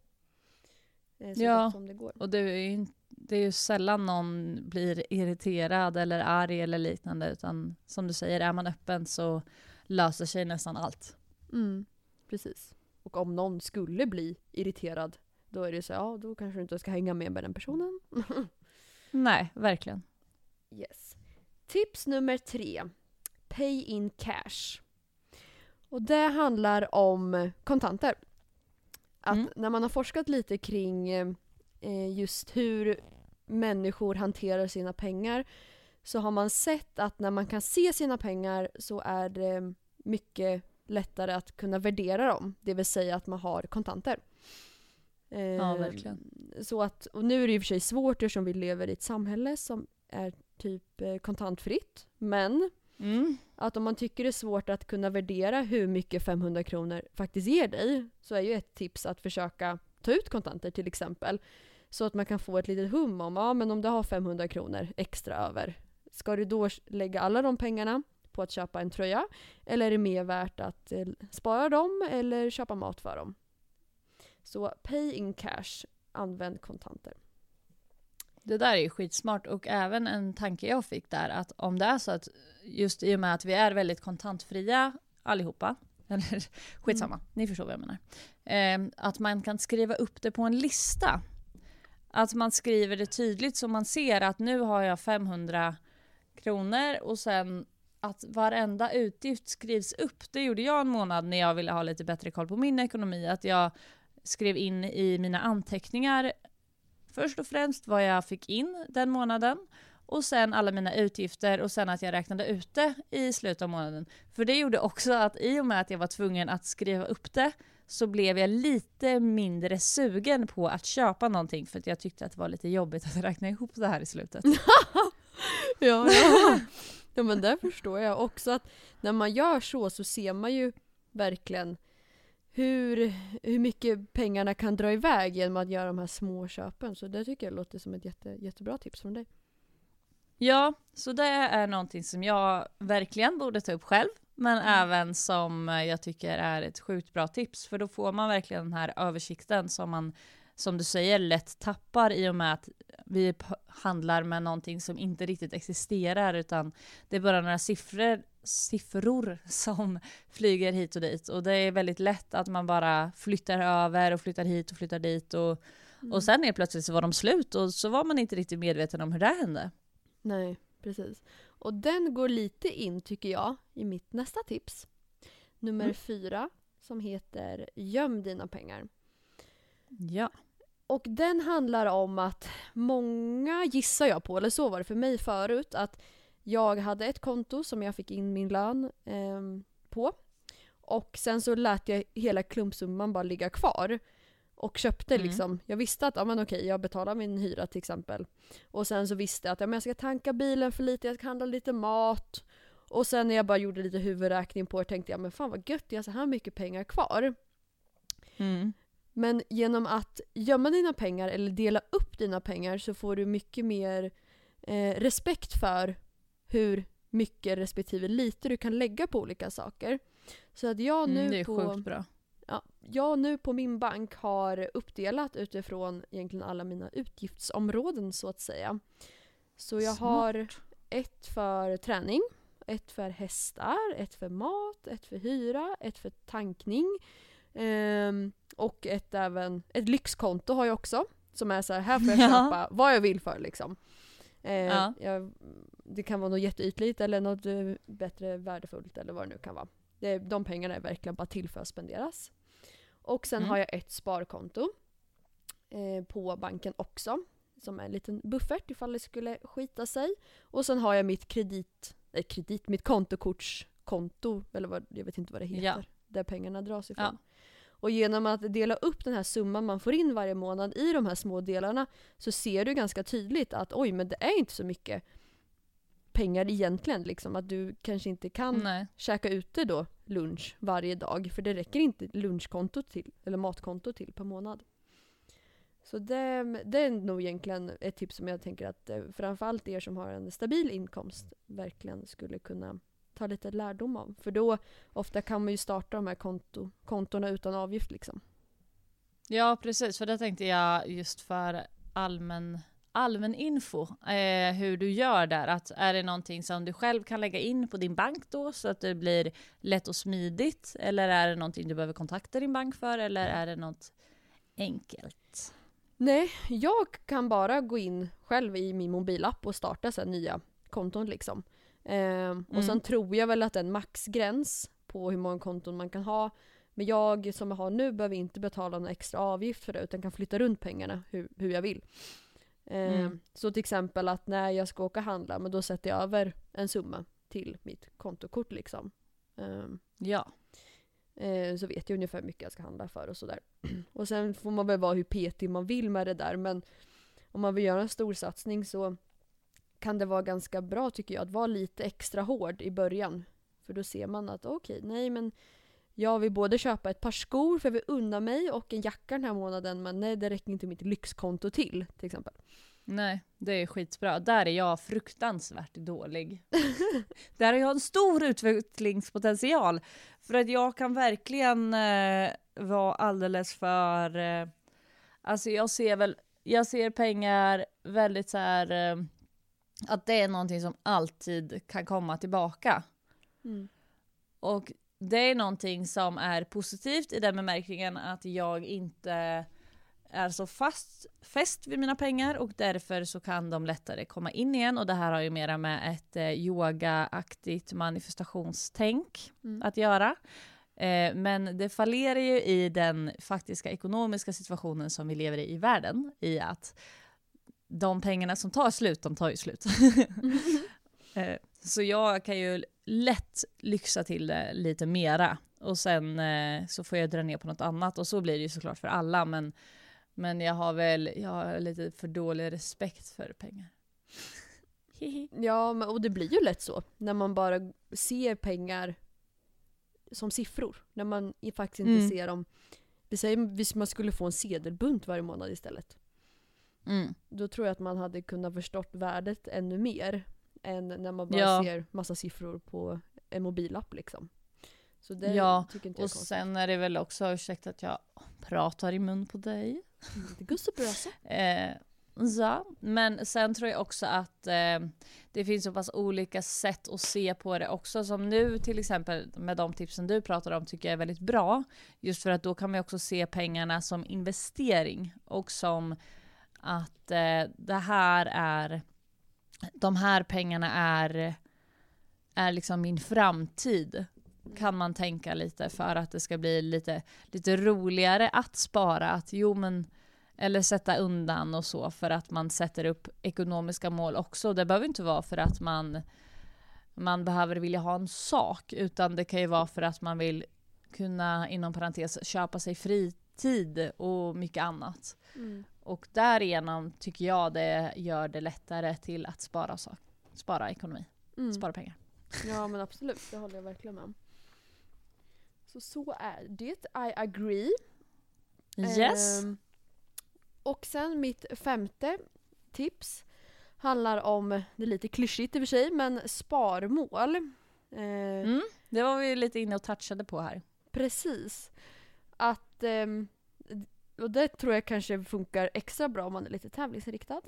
Eh, Ja. det. Och det är, ju, det är ju sällan någon blir irriterad eller arg eller liknande utan som du säger, är man öppen så löser sig nästan allt. Mm, precis. Och om någon skulle bli irriterad, då är det så ja, då kanske du inte ska hänga med med den personen. Nej, verkligen. Yes. Tips nummer tre. Pay in cash. Och det handlar om kontanter. Att Mm. när man har forskat lite kring eh, just hur människor hanterar sina pengar så har man sett att när man kan se sina pengar så är det mycket lättare att kunna värdera dem. Det vill säga att man har kontanter. Ja, Eh, verkligen. Så att, och nu är det i och för sig svårt eftersom vi lever i ett samhälle som är typ eh, kontantfritt. Men Mm. att om man tycker det är svårt att kunna värdera hur mycket 500 kronor faktiskt ger dig så är ju ett tips att försöka ta ut kontanter till exempel. Så att man kan få ett litet hum om, ja men om du har 500 kronor extra över, ska du då lägga alla de pengarna på att köpa en tröja? Eller är det mer värt att eh, spara dem eller köpa mat för dem? Så pay in cash, använd kontanter. Det där är ju skitsmart och även en tanke jag fick där att om det är så att just i och med att vi är väldigt kontantfria allihopa, eller skitsamma, ni förstår vad jag menar. Eh, att man kan skriva upp det på en lista. Att man skriver det tydligt så man ser att nu har jag 500 kronor och sen att varenda utgift skrivs upp. Det gjorde jag en månad när jag ville ha lite bättre koll på min ekonomi. Att jag skrev in i mina anteckningar först och främst vad jag fick in den månaden och sen alla mina utgifter och sen att jag räknade ut det i slutet av månaden. För det gjorde också att i och med att jag var tvungen att skriva upp det så blev jag lite mindre sugen på att köpa någonting för att jag tyckte att det var lite jobbigt att räkna ihop det här i slutet. Ja, ja ja men det förstår jag också att när man gör så så ser man ju verkligen hur, hur mycket pengarna kan dra iväg genom att göra de här små köpen. Så det tycker jag låter som ett jätte, jättebra tips från dig. Ja, så det är någonting som jag verkligen borde ta upp själv, men även som jag tycker är ett sjukt bra tips, för då får man verkligen den här översikten som man, som du säger, lätt tappar i och med att vi handlar med någonting som inte riktigt existerar, utan det är bara några siffror, siffror som flyger hit och dit. Och det är väldigt lätt att man bara flyttar över och flyttar hit och flyttar dit och, och sen är plötsligt så var de slut och så var man inte riktigt medveten om hur det hände. Nej, precis. Och den går lite in tycker jag i mitt nästa tips. Nummer Mm. fyra. som heter Göm dina pengar. Ja. Och den handlar om att många, gissar jag på, eller så var det för mig förut, att jag hade ett konto som jag fick in min lön eh, på. Och sen så lät jag hela klumpsumman bara ligga kvar. Och köpte Mm. liksom, jag visste att ja, men okej, jag betalar min hyra till exempel. Och sen så visste jag att ja, men jag ska tanka bilen för lite, jag ska handla lite mat. Och sen när jag bara gjorde lite huvudräkning på det tänkte jag men fan vad gött, jag har så här mycket pengar kvar. Mm. Men genom att gömma dina pengar eller dela upp dina pengar så får du mycket mer eh, respekt för hur mycket respektive lite du kan lägga på olika saker. Så att jag nu Mm, det är på, ja, jag nu på min bank har uppdelat utifrån egentligen alla mina utgiftsområden så att säga. Så jag Smart. har ett för träning, ett för hästar, ett för mat, ett för hyra, ett för tankning. Ehm, och ett, även, ett lyxkonto har jag också. Som är så här, här får jag Ja. köpa vad jag vill för liksom. Ehm, Ja. jag, det kan vara något jätteytligt eller något eh, bättre värdefullt eller vad det nu kan vara. Det, de pengarna är verkligen bara till för att spenderas. Och sen Mm. har jag ett sparkonto eh, på banken också. Som är en liten buffert ifall det skulle skita sig. Och sen har jag mitt kredit, nej kredit, mitt kontokortskonto, eller vad, jag vet inte vad det heter. Ja. Där pengarna dras ifrån. Ja. Och genom att dela upp den här summan man får in varje månad i de här små delarna så ser du ganska tydligt att oj men det är inte så mycket pengar egentligen liksom. Att du kanske inte kan Nej. käka ute då lunch varje dag. För det räcker inte lunchkonto till, eller matkonto till per månad. Så det, det är nog egentligen ett tips som jag tänker att eh, framförallt er som har en stabil inkomst verkligen skulle kunna ta lite lärdom av. För då ofta kan man ju starta de här konto, kontona utan avgift liksom. Ja precis, för det tänkte jag just för allmän, allmän info. Eh, hur du gör där. Att är det någonting som du själv kan lägga in på din bank då så att det blir lätt och smidigt? Eller är det någonting du behöver kontakta din bank för? Eller är det något enkelt? Nej, jag kan bara gå in själv i min mobilapp och starta så här nya konton liksom. Ehm, och sen Mm. tror jag väl att det är en maxgräns på hur många konton man kan ha. Men jag som jag har nu behöver inte betala någon extra avgift för det utan kan flytta runt pengarna hur, hur jag vill. Ehm, Mm. Så till exempel att när jag ska åka och handla, men då sätter jag över en summa till mitt kontokort liksom. Ehm, Ja. Eh, så vet jag ungefär hur mycket jag ska handla för och sådär. Och sen får man väl vara hur petig man vill med det där men om man vill göra en stor satsning så kan det vara ganska bra tycker jag att vara lite extra hård i början. För då ser man att okej, nej men jag vill både köpa ett par skor för jag vill unna mig och en jacka den här månaden men nej det räcker inte mitt lyxkonto till till exempel. Nej, det är skitbra. Där är jag fruktansvärt dålig. Där har jag en stor utvecklingspotential. För att jag kan verkligen eh, vara alldeles för... Eh, alltså jag ser väl, jag ser pengar väldigt så här... Eh, att det är någonting som alltid kan komma tillbaka. Mm. Och det är någonting som är positivt i den bemärkningen att jag inte är så fast fäst vid mina pengar och därför så kan de lättare komma in igen och det här har ju mera med ett eh, yogaaktigt manifestationstänk Mm. att göra. Eh, men det fallerar ju i den faktiska ekonomiska situationen som vi lever i i världen i att de pengarna som tar slut, de tar ju slut. Eh, Så jag kan ju lätt lyxa till det lite mera. Och sen eh, så får jag dra ner på något annat. Och så blir det ju såklart för alla. Men, men jag har väl jag har lite för dålig respekt för pengar. Ja, men, och det blir ju lätt så. När man bara ser pengar som siffror. När man faktiskt inte Mm. ser dem. Vi säger hvis man skulle få en sedelbunt varje månad istället. Mm. Då tror jag att man hade kunnat förstått värdet ännu mer. Än när man bara Ja. ser massa siffror på en mobilapp liksom. Så det Ja, tycker inte jag Och konstigt. sen är det väl också, ursäkta att jag pratar i mun på dig. Det går så bra. Eh, ja, men sen tror jag också att eh, det finns så pass olika sätt att se på det också. Som nu till exempel med de tipsen du pratar om tycker jag är väldigt bra. Just för att då kan man också se pengarna som investering och som att eh, det här är, de här pengarna är, är liksom min framtid. kan man tänka lite för att det ska bli lite, lite roligare att spara. Att jo men, eller sätta undan och så för att man sätter upp ekonomiska mål också. Det behöver inte vara för att man, man behöver vilja ha en sak utan det kan ju vara för att man vill kunna inom parentes köpa sig fritid och mycket annat. Mm. Och därigenom tycker jag det gör det lättare till att spara, sak, spara ekonomi, Mm. spara pengar. Ja men absolut, det håller jag verkligen med om. Så så är det. I agree. Yes. Ehm, och sen mitt femte tips handlar om, det är lite klyschigt i och för sig, men sparmål. Ehm, Mm, det var vi lite inne och touchade på här. Precis. Att, ehm, och det tror jag kanske funkar extra bra om man är lite tävlingsinriktad.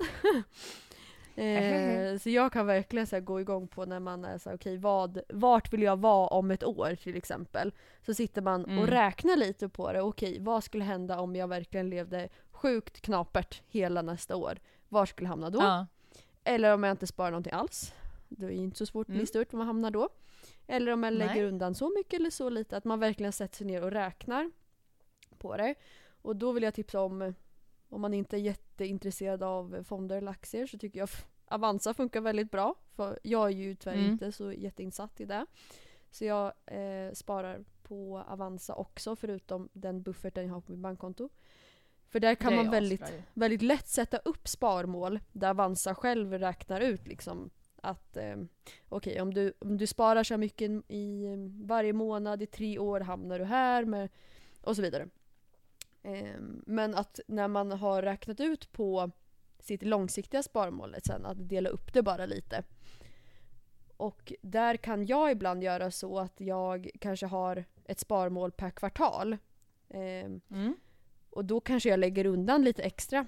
eh, så jag kan verkligen så här, gå igång på när man är så här, okej vad, vart vill jag vara om ett år till exempel. Så sitter man och Mm. räknar lite på det. Okej, vad skulle hända om jag verkligen levde sjukt knapert hela nästa år? Var skulle jag hamna då? Ja. Eller om jag inte sparar någonting alls. Det är ju inte så svårt att lista ut var man hamnar då. Eller om jag lägger Nej. undan så mycket eller så lite att man verkligen sätter sig ner och räknar på det. Och då vill jag tipsa om, om man inte är jätteintresserad av fonder eller aktier så tycker jag Avanza funkar väldigt bra. För jag är ju tyvärr Mm. inte så jätteinsatt i det. Så jag eh, sparar på Avanza också förutom den bufferten jag har på mitt bankkonto. För där kan man väldigt väldigt lätt sätta upp sparmål där Avanza själv räknar ut liksom att eh, okej om, du, om du sparar så mycket i varje månad i tre år hamnar du här med, och så vidare. Eh, men att när man har räknat ut på sitt långsiktiga sparmålet sen att dela upp det bara lite. Och där kan jag ibland göra så att jag kanske har ett sparmål per kvartal. Eh, Mm. och då kanske jag lägger undan lite extra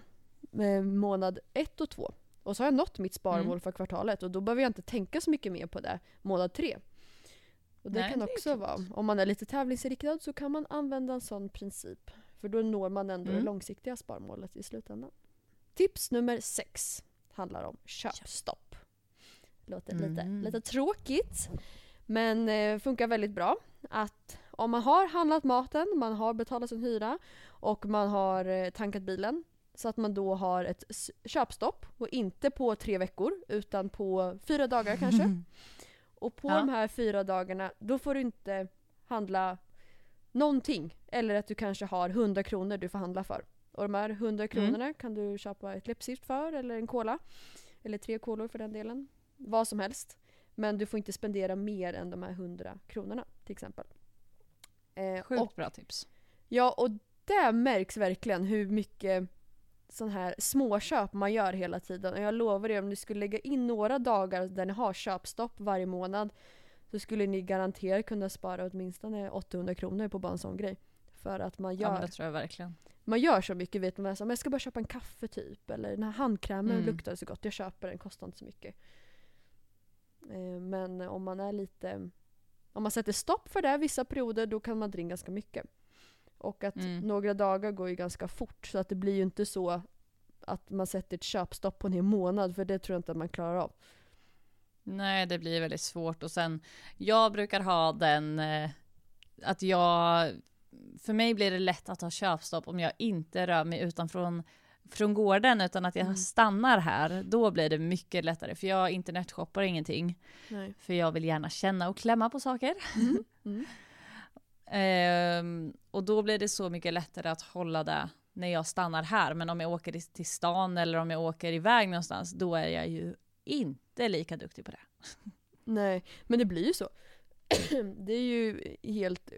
månad ett och två. Och så har jag nått mitt sparmål Mm. för kvartalet och då behöver jag inte tänka så mycket mer på det månad tre. Och det Nej, kan också vara, om man är lite tävlingsinriktad så kan man använda en sån princip. För då når man ändå det Mm. långsiktiga sparmålet i slutändan. Tips nummer sex handlar om köpstopp. Låter lite, Mm. lite tråkigt. Men eh, funkar väldigt bra. Att om man har handlat maten, man har betalat sin hyra och man har eh, tankat bilen. Så att man då har ett köpstopp och inte på tre veckor utan på fyra dagar kanske. Och på Ja. de här fyra dagarna då får du inte handla någonting. Eller att du kanske har 100 kronor du får handla för. Och de här 100 kronorna kan du köpa ett läppstift för eller en cola. Eller tre kolor för den delen. Vad som helst. Men du får inte spendera mer än de här 100 kronorna till exempel. Eh, Sjukt och, bra tips. ja, och det märks verkligen hur mycket sån här småköp man gör hela tiden. Och jag lovar er, om ni skulle lägga in några dagar där ni har köpstopp varje månad så skulle ni garanterat kunna spara åtminstone 800 kronor på bara en sån grej. För att man Ja, men gör, det tror jag verkligen. man gör så mycket. Vet man, men jag ska bara köpa en kaffe typ. Eller den här handkrämen Mm. luktar så gott. Jag köper den, kostar inte så mycket. Eh, Men om man är lite... Om man sätter stopp för det vissa perioder då kan man dra in ganska mycket. Och att Mm. några dagar går ju ganska fort så att det blir ju inte så att man sätter ett köpstopp på en hel månad för det tror jag inte att man klarar av. Nej, det blir väldigt svårt och sen jag brukar ha den eh, att jag för mig blir det lätt att ha köpstopp om jag inte rör mig utanför från gården utan att jag Mm. stannar här. Då blir det mycket lättare för jag internetshoppar ingenting Nej. för jag vill gärna känna och klämma på saker. Mm. Ehm, och då blir det så mycket lättare att hålla det när jag stannar här. Men om jag åker till- till stan eller om jag åker iväg någonstans, då är jag ju inte lika duktig på det. Nej, men det blir ju så. det är ju helt,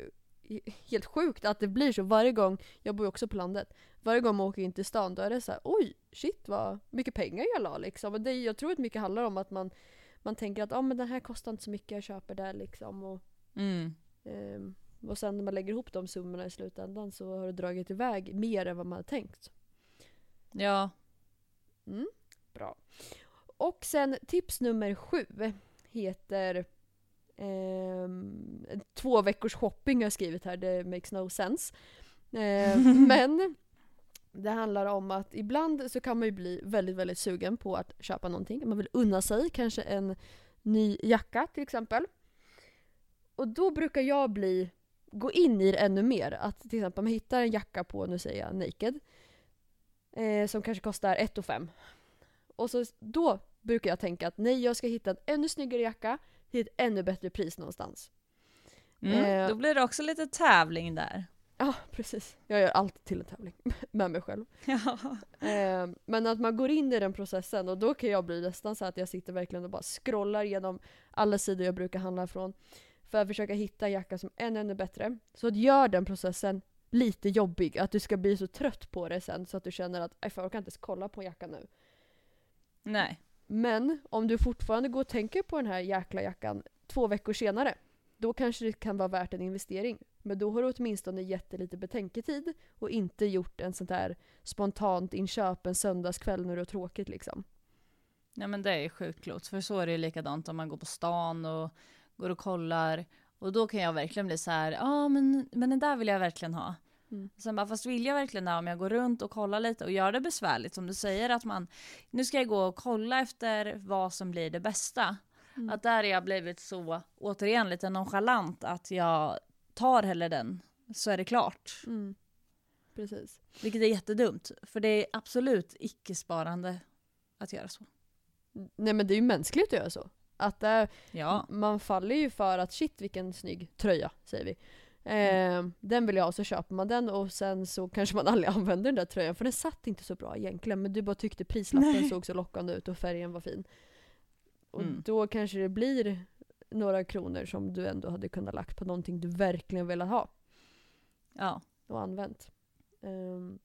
helt sjukt att det blir så varje gång, jag bor ju också på landet, varje gång man åker in till stan då är det så här: oj, shit vad mycket pengar jag la liksom. Och det, jag tror att mycket handlar om att man, man tänker att ah, men den här kostar inte så mycket, jag köper det liksom. Och, Mm. ehm, och sen när man lägger ihop de summorna i slutändan så har det dragit iväg mer än vad man hade tänkt. Ja, Mm, bra. Och sen tips nummer sju heter två veckors shopping har jag skrivit här, det makes no sense. Eh, men det handlar om att ibland så kan man ju bli väldigt, väldigt sugen på att köpa någonting. Man vill unna sig kanske en ny jacka till exempel. och då brukar jag bli, gå in i det ännu mer. Att till exempel man hittar en jacka på, nu säger jag naked, eh, som kanske kostar 1 5 Och så, då brukar jag tänka att nej, jag ska hitta en ännu snyggare jacka till ett ännu bättre pris någonstans. Mm, Eh. då blir det också lite tävling där. Ja, precis. Jag gör alltid till en tävling med mig själv. Ja. Eh, men att man går in i den processen och då kan jag bli nästan så att jag sitter verkligen och bara scrollar igenom alla sidor jag brukar handla från för att försöka hitta en jacka som är ännu, bättre. Så att gör den processen lite jobbig, att du ska bli så trött på det sen så att du känner att "Aj, fan, jag kan inte ens kolla på en jacka nu. Nej. Men om du fortfarande går och tänker på den här jäkla jackan två veckor senare, då kanske det kan vara värt en investering. Men då har du åtminstone gett dig lite betänketid och inte gjort en sånt där spontant inköp en söndagskväll när du har tråkigt liksom. Ja men det är ju sjukt klokt, för så är det ju likadant om man går på stan och går och kollar. Och då kan jag verkligen bli så här, ja ah, men, men den där vill jag verkligen ha. Mm. Sen bara, fast vill jag verkligen det om jag går runt och kollar lite och gör det besvärligt som du säger att man, nu ska jag gå och kolla efter vad som blir det bästa. Mm. Att där har jag blivit så, återigen lite nonchalant att jag tar hellre den så är det klart. Mm. Precis. Vilket är jättedumt, för det är absolut icke-sparande att göra så. Nej men det är ju mänskligt att göra så. Att det, Ja. man faller ju för att shit vilken snygg tröja, säger vi. Eh, Den vill jag ha, så köper man den och sen så kanske man aldrig använder den där tröjan för den satt inte så bra egentligen men du bara tyckte prislappen Nej. såg så lockande ut och färgen var fin. Och Mm. då kanske det blir några kronor som du ändå hade kunnat lagt på någonting du verkligen velat ha ja. och använt. Ehm,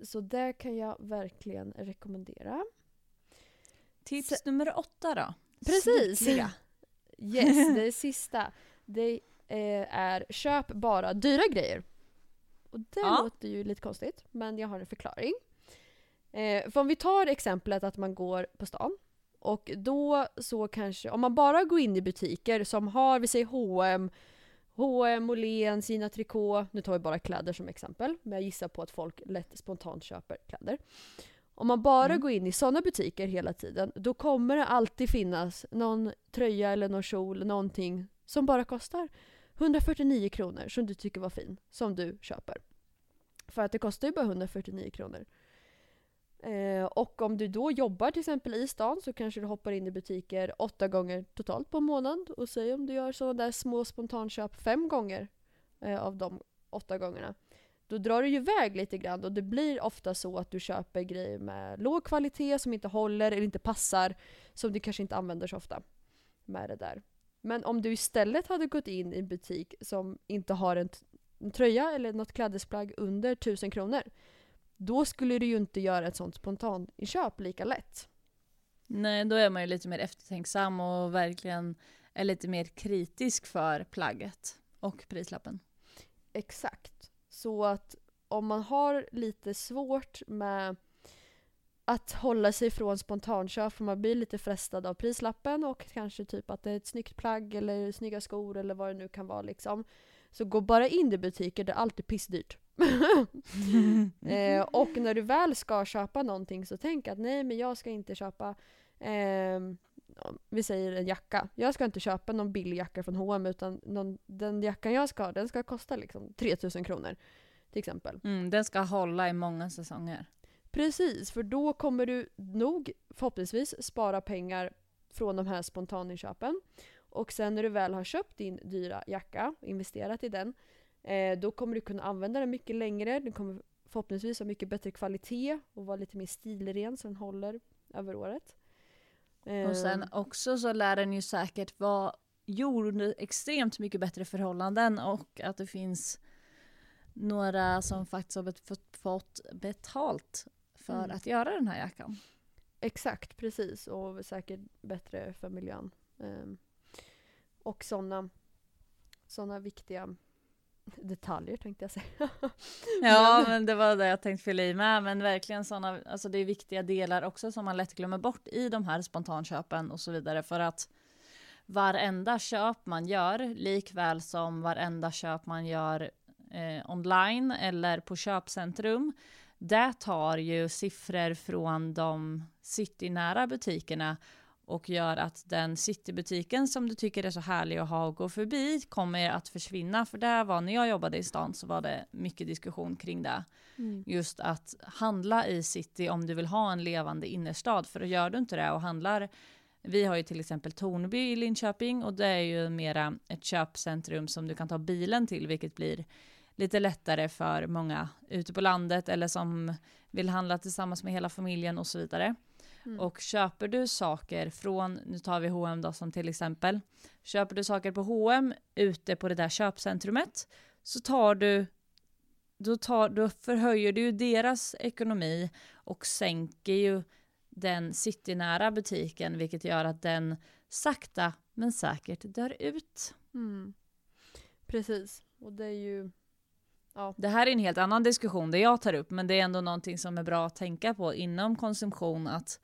så det kan jag verkligen rekommendera. Tips nummer åtta då. Precis. Slutliga. Yes, det sista. Det eh, är köp bara dyra grejer. Och det Ja. låter ju lite konstigt, men jag har en förklaring. Eh, för om vi tar exemplet att man går på stan och då så kanske, om man bara går in i butiker som har, vi säger H&M H&M, Åhléns, Gina Tricot, nu tar vi bara kläder som exempel, men jag gissar på att folk lätt spontant köper kläder. Om man bara Mm. går in i sådana butiker hela tiden, då kommer det alltid finnas någon tröja eller någon kjol, någonting som bara kostar 149 kronor som du tycker var fin, som du köper. För att det kostar ju bara 149 kronor. Eh, och om du då jobbar till exempel i stan så kanske du hoppar in i butiker åtta gånger totalt på en månad och säg om du gör sådana där små spontanköp fem gånger eh, av de åtta gångerna. Då drar du ju iväg lite grann och det blir ofta så att du köper grejer med låg kvalitet som inte håller eller inte passar som du kanske inte använder så ofta med det där. Men om du istället hade gått in i en butik som inte har en, en tröja eller något klädesplagg under 1000 kronor då skulle du ju inte göra ett sånt spontaninköp lika lätt. Nej, då är man ju lite mer eftertänksam och verkligen är lite mer kritisk för plagget och prislappen. Exakt. Så att om man har lite svårt med att hålla sig från spontanköp för man blir lite frestad av prislappen och kanske typ att det är ett snyggt plagg eller snygga skor eller vad det nu kan vara liksom. Så gå bara in i butiker där allt är pissdyrt. eh, och när du väl ska köpa någonting så tänk att nej men jag ska inte köpa eh, vi säger en jacka. Jag ska inte köpa någon billig jacka från H&M utan någon, den jackan jag ska ha den ska kosta liksom 3000 kronor. Till exempel. Mm, den ska hålla i många säsonger. Precis, för då kommer du nog förhoppningsvis spara pengar från de här spontaninköpen. Och sen när du väl har köpt din dyra jacka och investerat i den, eh, då kommer du kunna använda den mycket längre. Den kommer förhoppningsvis ha mycket bättre kvalitet och vara lite mer stilren så den håller över året. Eh, Och sen också så lär den ju säkert vara gjord under extremt mycket bättre förhållanden och att det finns några som faktiskt har fått betalt för Mm. att göra den här jackan. Exakt, precis. Och säkert bättre för miljön. Ehm, och sådana såna viktiga detaljer tänkte jag säga. Ja, men det var det jag tänkte fylla i med. Men verkligen sådana, alltså det är viktiga delar också som man lätt glömmer bort i de här spontanköpen och så vidare. För att varenda köp man gör, likväl som varenda köp man gör eh, online eller på köpcentrum, det tar ju siffror från de citynära butikerna och gör att den citybutiken som du tycker är så härlig att ha och gå förbi kommer att försvinna. För där var när jag jobbade i stan så var det mycket diskussion kring det. Mm. Just att handla i city om du vill ha en levande innerstad. För gör du inte det och handlar vi har ju till exempel Tornby i Linköping och det är ju mera ett köpcentrum som du kan ta bilen till, vilket blir lite lättare för många ute på landet eller som vill handla tillsammans med hela familjen och så vidare. Mm. Och köper du saker från, nu tar vi H&M då som till exempel, köper du saker på H&M ute på det där köpcentrumet så tar du då, tar, då förhöjer du ju deras ekonomi och sänker ju den citynära butiken vilket gör att den sakta men säkert dör ut. Mm. Precis, och det är ju... Ja. Det här är en helt annan diskussion det jag tar upp men det är ändå någonting som är bra att tänka på inom konsumtion att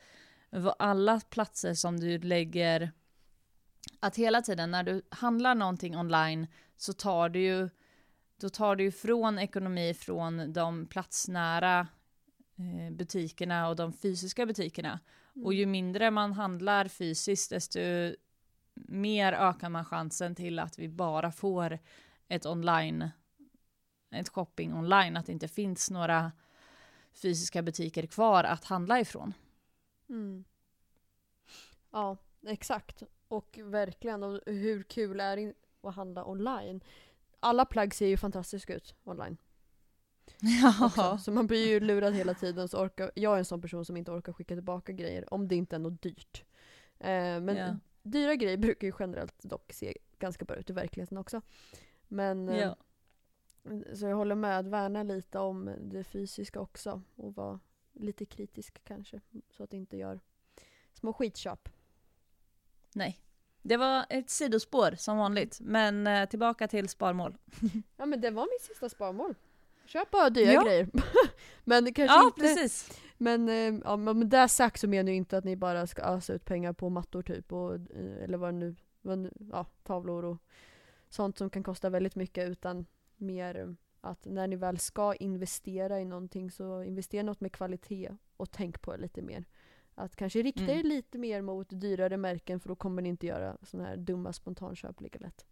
alla platser som du lägger att hela tiden när du handlar någonting online så tar du ju då tar du från ekonomi från de platsnära eh, butikerna och de fysiska butikerna. Mm. Och ju mindre man handlar fysiskt desto mer ökar man chansen till att vi bara får ett online ett shopping online, att det inte finns några fysiska butiker kvar att handla ifrån. Mm. Ja, exakt. Och verkligen, och hur kul är det att handla online? Alla plagg ser ju fantastiska ut online. Också. Så man blir ju lurad hela tiden. Så orkar, jag är en sån person som inte orkar skicka tillbaka grejer om det inte är något dyrt. Eh, men Ja. dyra grejer brukar ju generellt dock se ganska bra ut i verkligheten också. Men eh, ja. Så jag håller med att värna lite om det fysiska också och vara lite kritisk kanske. Så att det inte gör små skitköp. Nej. Det var ett sidospår som vanligt, men eh, tillbaka till sparmål. Ja men det var mitt sista sparmål. Köp bara dyra Ja. grejer. men kanske Ja, inte... precis. Men, eh, ja, men med det sagt så menar jag inte att ni bara ska ösa ut pengar på mattor typ, och, eh, eller vad nu, vad nu, ja, tavlor och sånt som kan kosta väldigt mycket utan mer eh, att när ni väl ska investera i någonting så investera något med kvalitet och tänk på det lite mer. Att kanske rikta Mm. er lite mer mot dyrare märken för då kommer ni inte göra sådana här dumma spontanköp lika lätt.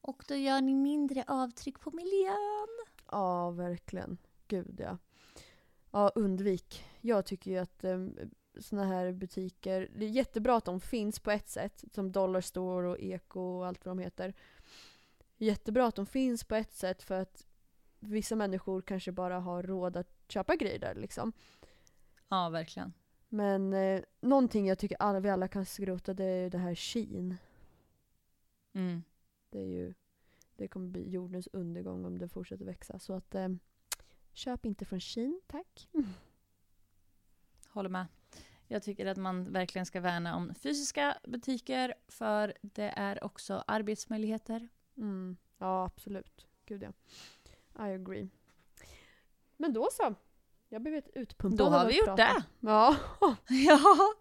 Och då gör ni mindre avtryck på miljön. Ja, verkligen. Gud ja. Ja, undvik. Jag tycker ju att um, såna här butiker, det är jättebra att de finns på ett sätt, som Dollarstore och Eko och allt vad de heter. Jättebra att de finns på ett sätt för att vissa människor kanske bara har råd att köpa grejer där liksom. Ja, verkligen. Men eh, någonting jag tycker alla, vi alla kan skrota det är ju det här Shein. Mm. Det är ju, det kommer bli jordens undergång om det fortsätter växa. Så att eh, köp inte från Shein, tack. Håller med. Jag tycker att man verkligen ska värna om fysiska butiker för det är också arbetsmöjligheter. Mm. Ja, absolut. Gud ja. I agree. Men då så. Jag blev utpumpad Då har vi gjort det. Ja. Ja,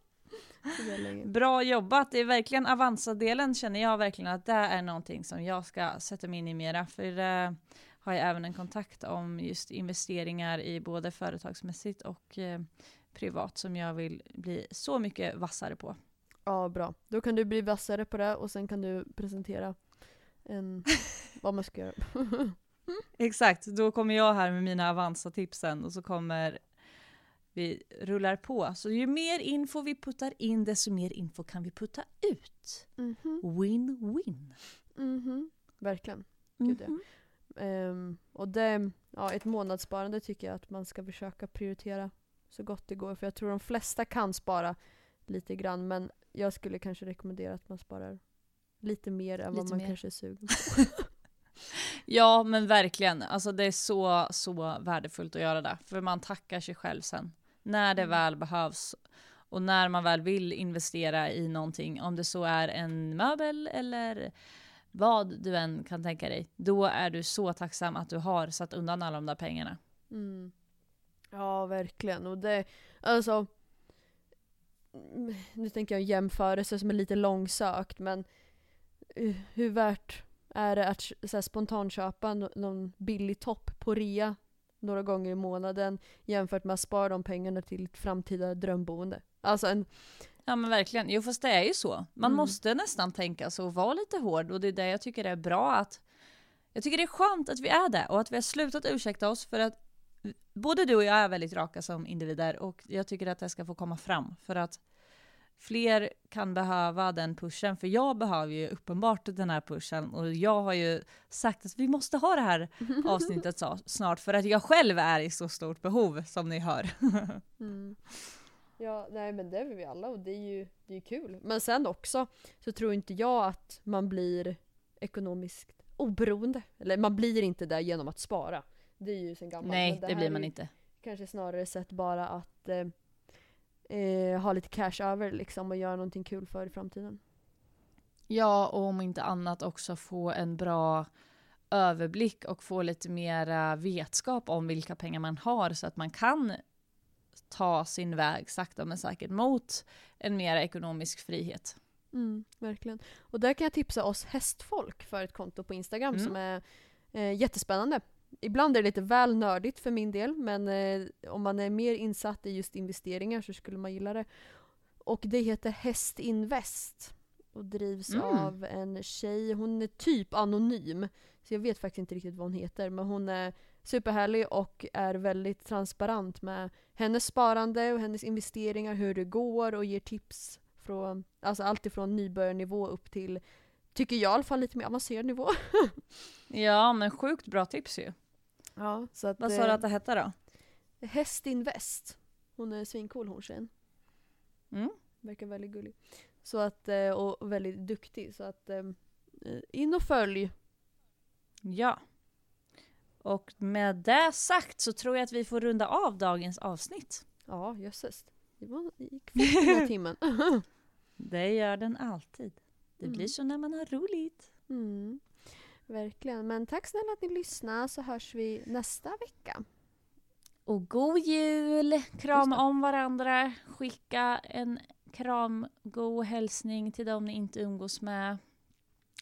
bra jobbat. Det är verkligen Avanza-delen känner jag verkligen att det är någonting som jag ska sätta mig in i mera. För det har jag även en kontakt om just investeringar i både företagsmässigt och eh, privat som jag vill bli så mycket vassare på. Ja, bra. Då kan du bli vassare på det och sen kan du presentera en, vad man ska göra. Exakt, då kommer jag här med mina Avanza-tipsen och så kommer vi rullar på. Så ju mer info vi puttar in, desto mer info kan vi putta ut. Mhm. Win-win. Mhm. Verkligen. Gud, ja. Ehm, och det, ja, ett månadssparande tycker jag att man ska försöka prioritera så gott det går. För jag tror de flesta kan spara lite grann. Men jag skulle kanske rekommendera att man sparar lite mer än vad Lite man mer. kanske är sugen på. Ja, men verkligen. Alltså det är så, så värdefullt att göra det. För man tackar sig själv sen. När det Mm. väl behövs. Och när man väl vill investera i någonting, om det så är en möbel eller vad du än kan tänka dig, då är du så tacksam att du har satt undan alla de där pengarna. Mm. Ja, verkligen. Och det, alltså. mm, Nu tänker jag en jämförelse som är lite långsökt men hur värt är det att så här, spontanköpa någon billig topp på rea några gånger i månaden jämfört med att spara de pengarna till ett framtida drömboende? Alltså en, Ja men verkligen, jo fast det är ju så. Man Mm. måste nästan tänka så och vara lite hård och det är det jag tycker är bra att jag tycker det är skönt att vi är det och att vi har slutat ursäkta oss för att både du och jag är väldigt raka som individer och jag tycker att det ska få komma fram för att fler kan behöva den pushen för jag behöver ju uppenbart den här pushen och jag har ju sagt att vi måste ha det här avsnittet snart för att jag själv är i så stort behov som ni hör. Mm. Ja, nej men det är vi alla och det är ju det är kul. Men sen också så tror inte jag att man blir ekonomiskt oberoende. Eller man blir inte det genom att spara. Det är ju sen gammalt. Nej, det, här blir man inte. Kanske snarare sett bara att eh, eh, ha lite cash över liksom och göra någonting kul för i framtiden. Ja, och om inte annat också få en bra överblick och få lite mera vetskap om vilka pengar man har så att man kan ta sin väg sakta men säkert mot en mer ekonomisk frihet. Mm, verkligen. Och där kan jag tipsa oss hästfolk för ett konto på Instagram Mm. som är eh, jättespännande. Ibland är det lite väl nördigt för min del men eh, om man är mer insatt i just investeringar så skulle man gilla det. Och det heter Hästinvest och drivs Mm. av en tjej. Hon är typ anonym så jag vet faktiskt inte riktigt vad hon heter men hon är superhärlig och är väldigt transparent med hennes sparande och hennes investeringar, hur det går och ger tips från, alltså allt ifrån nybörjarnivå upp till, tycker jag i alla fall, lite mer avancerad nivå. Ja, men sjukt bra tips ju. Ja, så att, Vad sa du att det hette då? eh, Hästinvest. Hon är svincool hon tjejen. Mm. Verkar väldigt gullig. Så att, eh, och väldigt duktig. Så att eh, in och följ. Ja. Och med det sagt så tror jag att vi får runda av dagens avsnitt. Ja, jösses. Det var, gick fort den här timmen. Det gör den alltid. Det blir Mm. så när man har roligt. Mm. Verkligen. Men tack snälla att ni lyssnade så hörs vi nästa vecka. Och god jul! Krama om varandra. Skicka en kram, god hälsning till dem ni inte umgås med.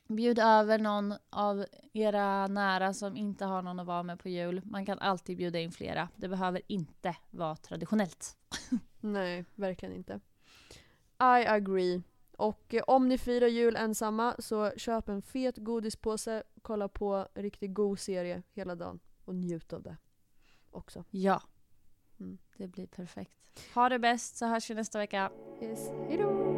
Bjud över någon av era nära som inte har någon att vara med på jul. Man kan alltid bjuda in flera. Det behöver inte vara traditionellt. Nej, verkligen inte. I agree. Och eh, om ni firar jul ensamma så köp en fet godispåse, kolla på riktigt god serie hela dagen och njut av det också. Ja, Mm. det blir perfekt. Ha det bäst så hörs vi nästa vecka. Yes. Hejdå!